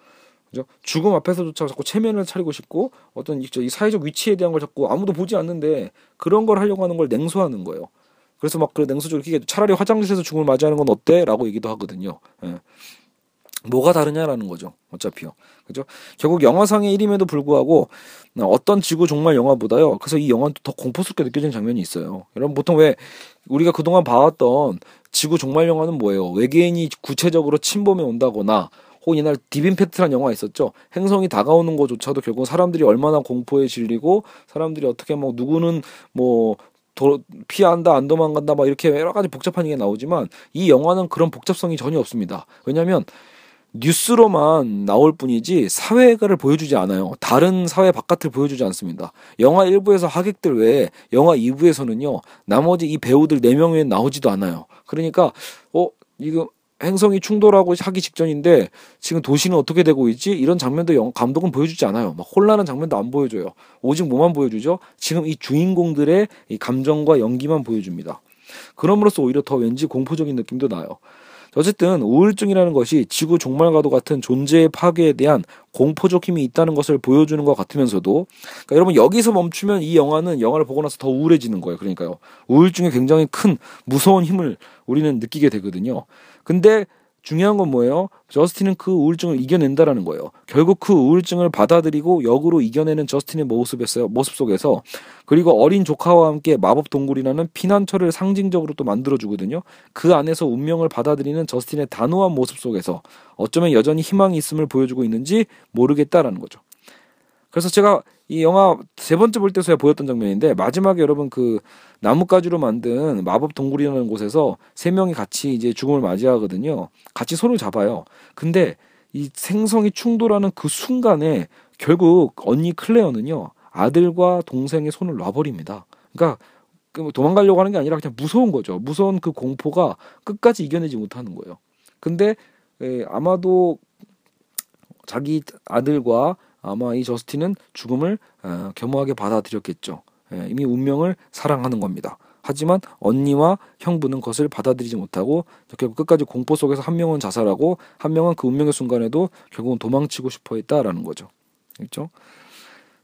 그죠? 죽음 앞에서조차 자꾸 체면을 차리고 싶고 어떤 이 사회적 위치에 대한 걸 자꾸 아무도 보지 않는데 그런 걸 하려고 하는 걸 냉소하는 거예요. 그래서 막 그 냉소적으로 이렇게 차라리 화장실에서 죽음을 맞이하는 건 어때? 라고 얘기도 하거든요. 예. 뭐가 다르냐라는 거죠. 어차피요. 그죠? 결국 영화상의 1임에도 불구하고 어떤 지구 종말 영화보다요. 그래서 이 영화는 더 공포스럽게 느껴지는 장면이 있어요. 여러분 보통 왜 우리가 그동안 봐왔던 지구 종말 영화는 뭐예요? 외계인이 구체적으로 침범해 온다거나 혹은 이날 디빈팩트란 영화 있었죠. 행성이 다가오는 것조차도 결국 사람들이 얼마나 공포에 질리고 사람들이 어떻게 뭐 누구는 뭐 도, 피한다 안 도망간다 막 이렇게 여러 가지 복잡한 얘기가 나오지만 이 영화는 그런 복잡성이 전혀 없습니다. 왜냐하면 뉴스로만 나올 뿐이지 사회가를 보여주지 않아요. 다른 사회 바깥을 보여주지 않습니다. 영화 1부에서 하객들 외에 영화 2부에서는요. 나머지 이 배우들 4명 외에 나오지도 않아요. 그러니까 어 이거 행성이 충돌하고 하기 직전인데 지금 도시는 어떻게 되고 있지? 이런 장면도 영, 감독은 보여주지 않아요. 막 혼란한 장면도 안 보여줘요. 오직 뭐만 보여주죠? 지금 이 주인공들의 이 감정과 연기만 보여줍니다. 그럼으로써 오히려 더 왠지 공포적인 느낌도 나요. 어쨌든 우울증이라는 것이 지구 종말과도 같은 존재의 파괴에 대한 공포적 힘이 있다는 것을 보여주는 것 같으면서도 그러니까 여러분 여기서 멈추면 이 영화는 영화를 보고 나서 더 우울해지는 거예요. 그러니까요. 우울증에 굉장히 큰 무서운 힘을 우리는 느끼게 되거든요. 근데 중요한 건 뭐예요? 저스틴은 그 우울증을 이겨낸다라는 거예요. 결국 그 우울증을 받아들이고 역으로 이겨내는 저스틴의 모습에서 모습 속에서 그리고 어린 조카와 함께 마법 동굴이라는 피난처를 상징적으로 또 만들어 주거든요. 그 안에서 운명을 받아들이는 저스틴의 단호한 모습 속에서 어쩌면 여전히 희망이 있음을 보여주고 있는지 모르겠다라는 거죠. 그래서 제가 이 영화 세 번째 볼 때서야 보였던 장면인데 마지막에 여러분 그 나뭇가지로 만든 마법 동굴이라는 곳에서 세 명이 같이 이제 죽음을 맞이하거든요. 같이 손을 잡아요. 근데 이 생성이 충돌하는 그 순간에 결국 언니 클레어는요 아들과 동생의 손을 놔버립니다. 그러니까 그뭐 도망가려고 하는 게 아니라 그냥 무서운 거죠. 무서운 그 공포가 끝까지 이겨내지 못하는 거예요. 근데 에, 아마도 자기 아들과 아마 이 저스틴은 죽음을 어, 겸허하게 받아들였겠죠. 예, 이미 운명을 사랑하는 겁니다. 하지만 언니와 형부는 그것을 받아들이지 못하고 결국 끝까지 공포 속에서 한 명은 자살하고 한 명은 그 운명의 순간에도 결국은 도망치고 싶어 했다라는 거죠. 그렇죠?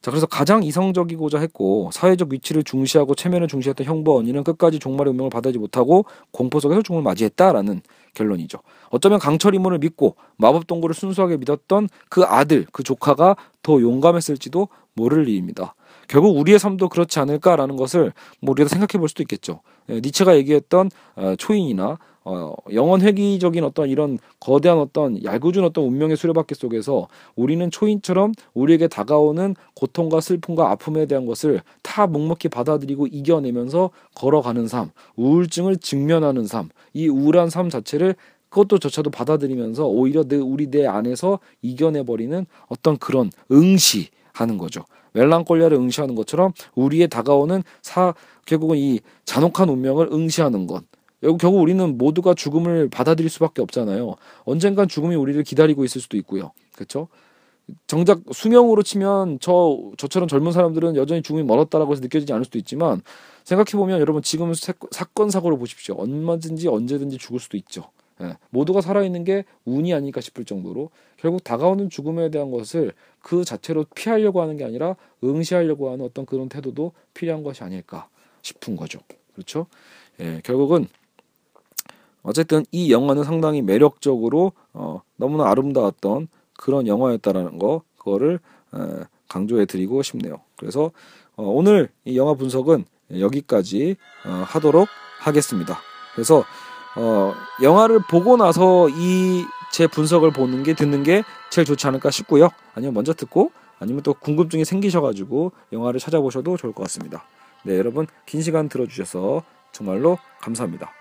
자, 그래서 가장 이성적이고자 했고 사회적 위치를 중시하고 체면을 중시했던 형부 언니는 끝까지 종말의 운명을 받아들이지 못하고 공포 속에서 죽음을 맞이했다라는 결론이죠. 어쩌면 강철 이문을 믿고 마법 동굴을 순수하게 믿었던 그 아들, 그 조카가 더 용감했을지도 모를 일입니다. 결국 우리의 삶도 그렇지 않을까라는 것을 뭐 우리가 생각해 볼 수도 있겠죠. 예, 니체가 얘기했던 어, 초인이나 어, 영원 회귀적인 어떤 이런 거대한 어떤 얄궂은 어떤 운명의 수레바퀴 속에서 우리는 초인처럼 우리에게 다가오는 고통과 슬픔과 아픔에 대한 것을 다 묵묵히 받아들이고 이겨내면서 걸어가는 삶, 우울증을 직면하는 삶, 이 우울한 삶 자체를 그것조차도 받아들이면서 오히려 내 우리 내 안에서 이겨내 버리는 어떤 그런 응시하는 거죠. 멜랑콜리아를 응시하는 것처럼 우리의 다가오는 사 결국은 이 잔혹한 운명을 응시하는 것. 결국 우리는 모두가 죽음을 받아들일 수밖에 없잖아요. 언젠간 죽음이 우리를 기다리고 있을 수도 있고요. 그렇죠? 정작 수명으로 치면 저 저처럼 젊은 사람들은 여전히 죽음이 멀었다라고 해서 느껴지지 않을 수도 있지만 생각해 보면 여러분 지금 사건 사고를 보십시오. 얼마든지 언제든지 죽을 수도 있죠. 예, 모두가 살아있는 게 운이 아닐까 싶을 정도로 결국 다가오는 죽음에 대한 것을 그 자체로 피하려고 하는 게 아니라 응시하려고 하는 어떤 그런 태도도 필요한 것이 아닐까 싶은 거죠. 그렇죠? 예, 결국은 어쨌든 이 영화는 상당히 매력적으로 어, 너무나 아름다웠던 그런 영화였다라는 거 그거를 에, 강조해 드리고 싶네요. 그래서 어, 오늘 이 영화 분석은 여기까지 어, 하도록 하겠습니다. 그래서 어, 영화를 보고 나서 이 제 분석을 보는 게 듣는 게 제일 좋지 않을까 싶고요. 아니면 먼저 듣고 아니면 또 궁금증이 생기셔가지고 영화를 찾아보셔도 좋을 것 같습니다. 네, 여러분 긴 시간 들어주셔서 정말로 감사합니다.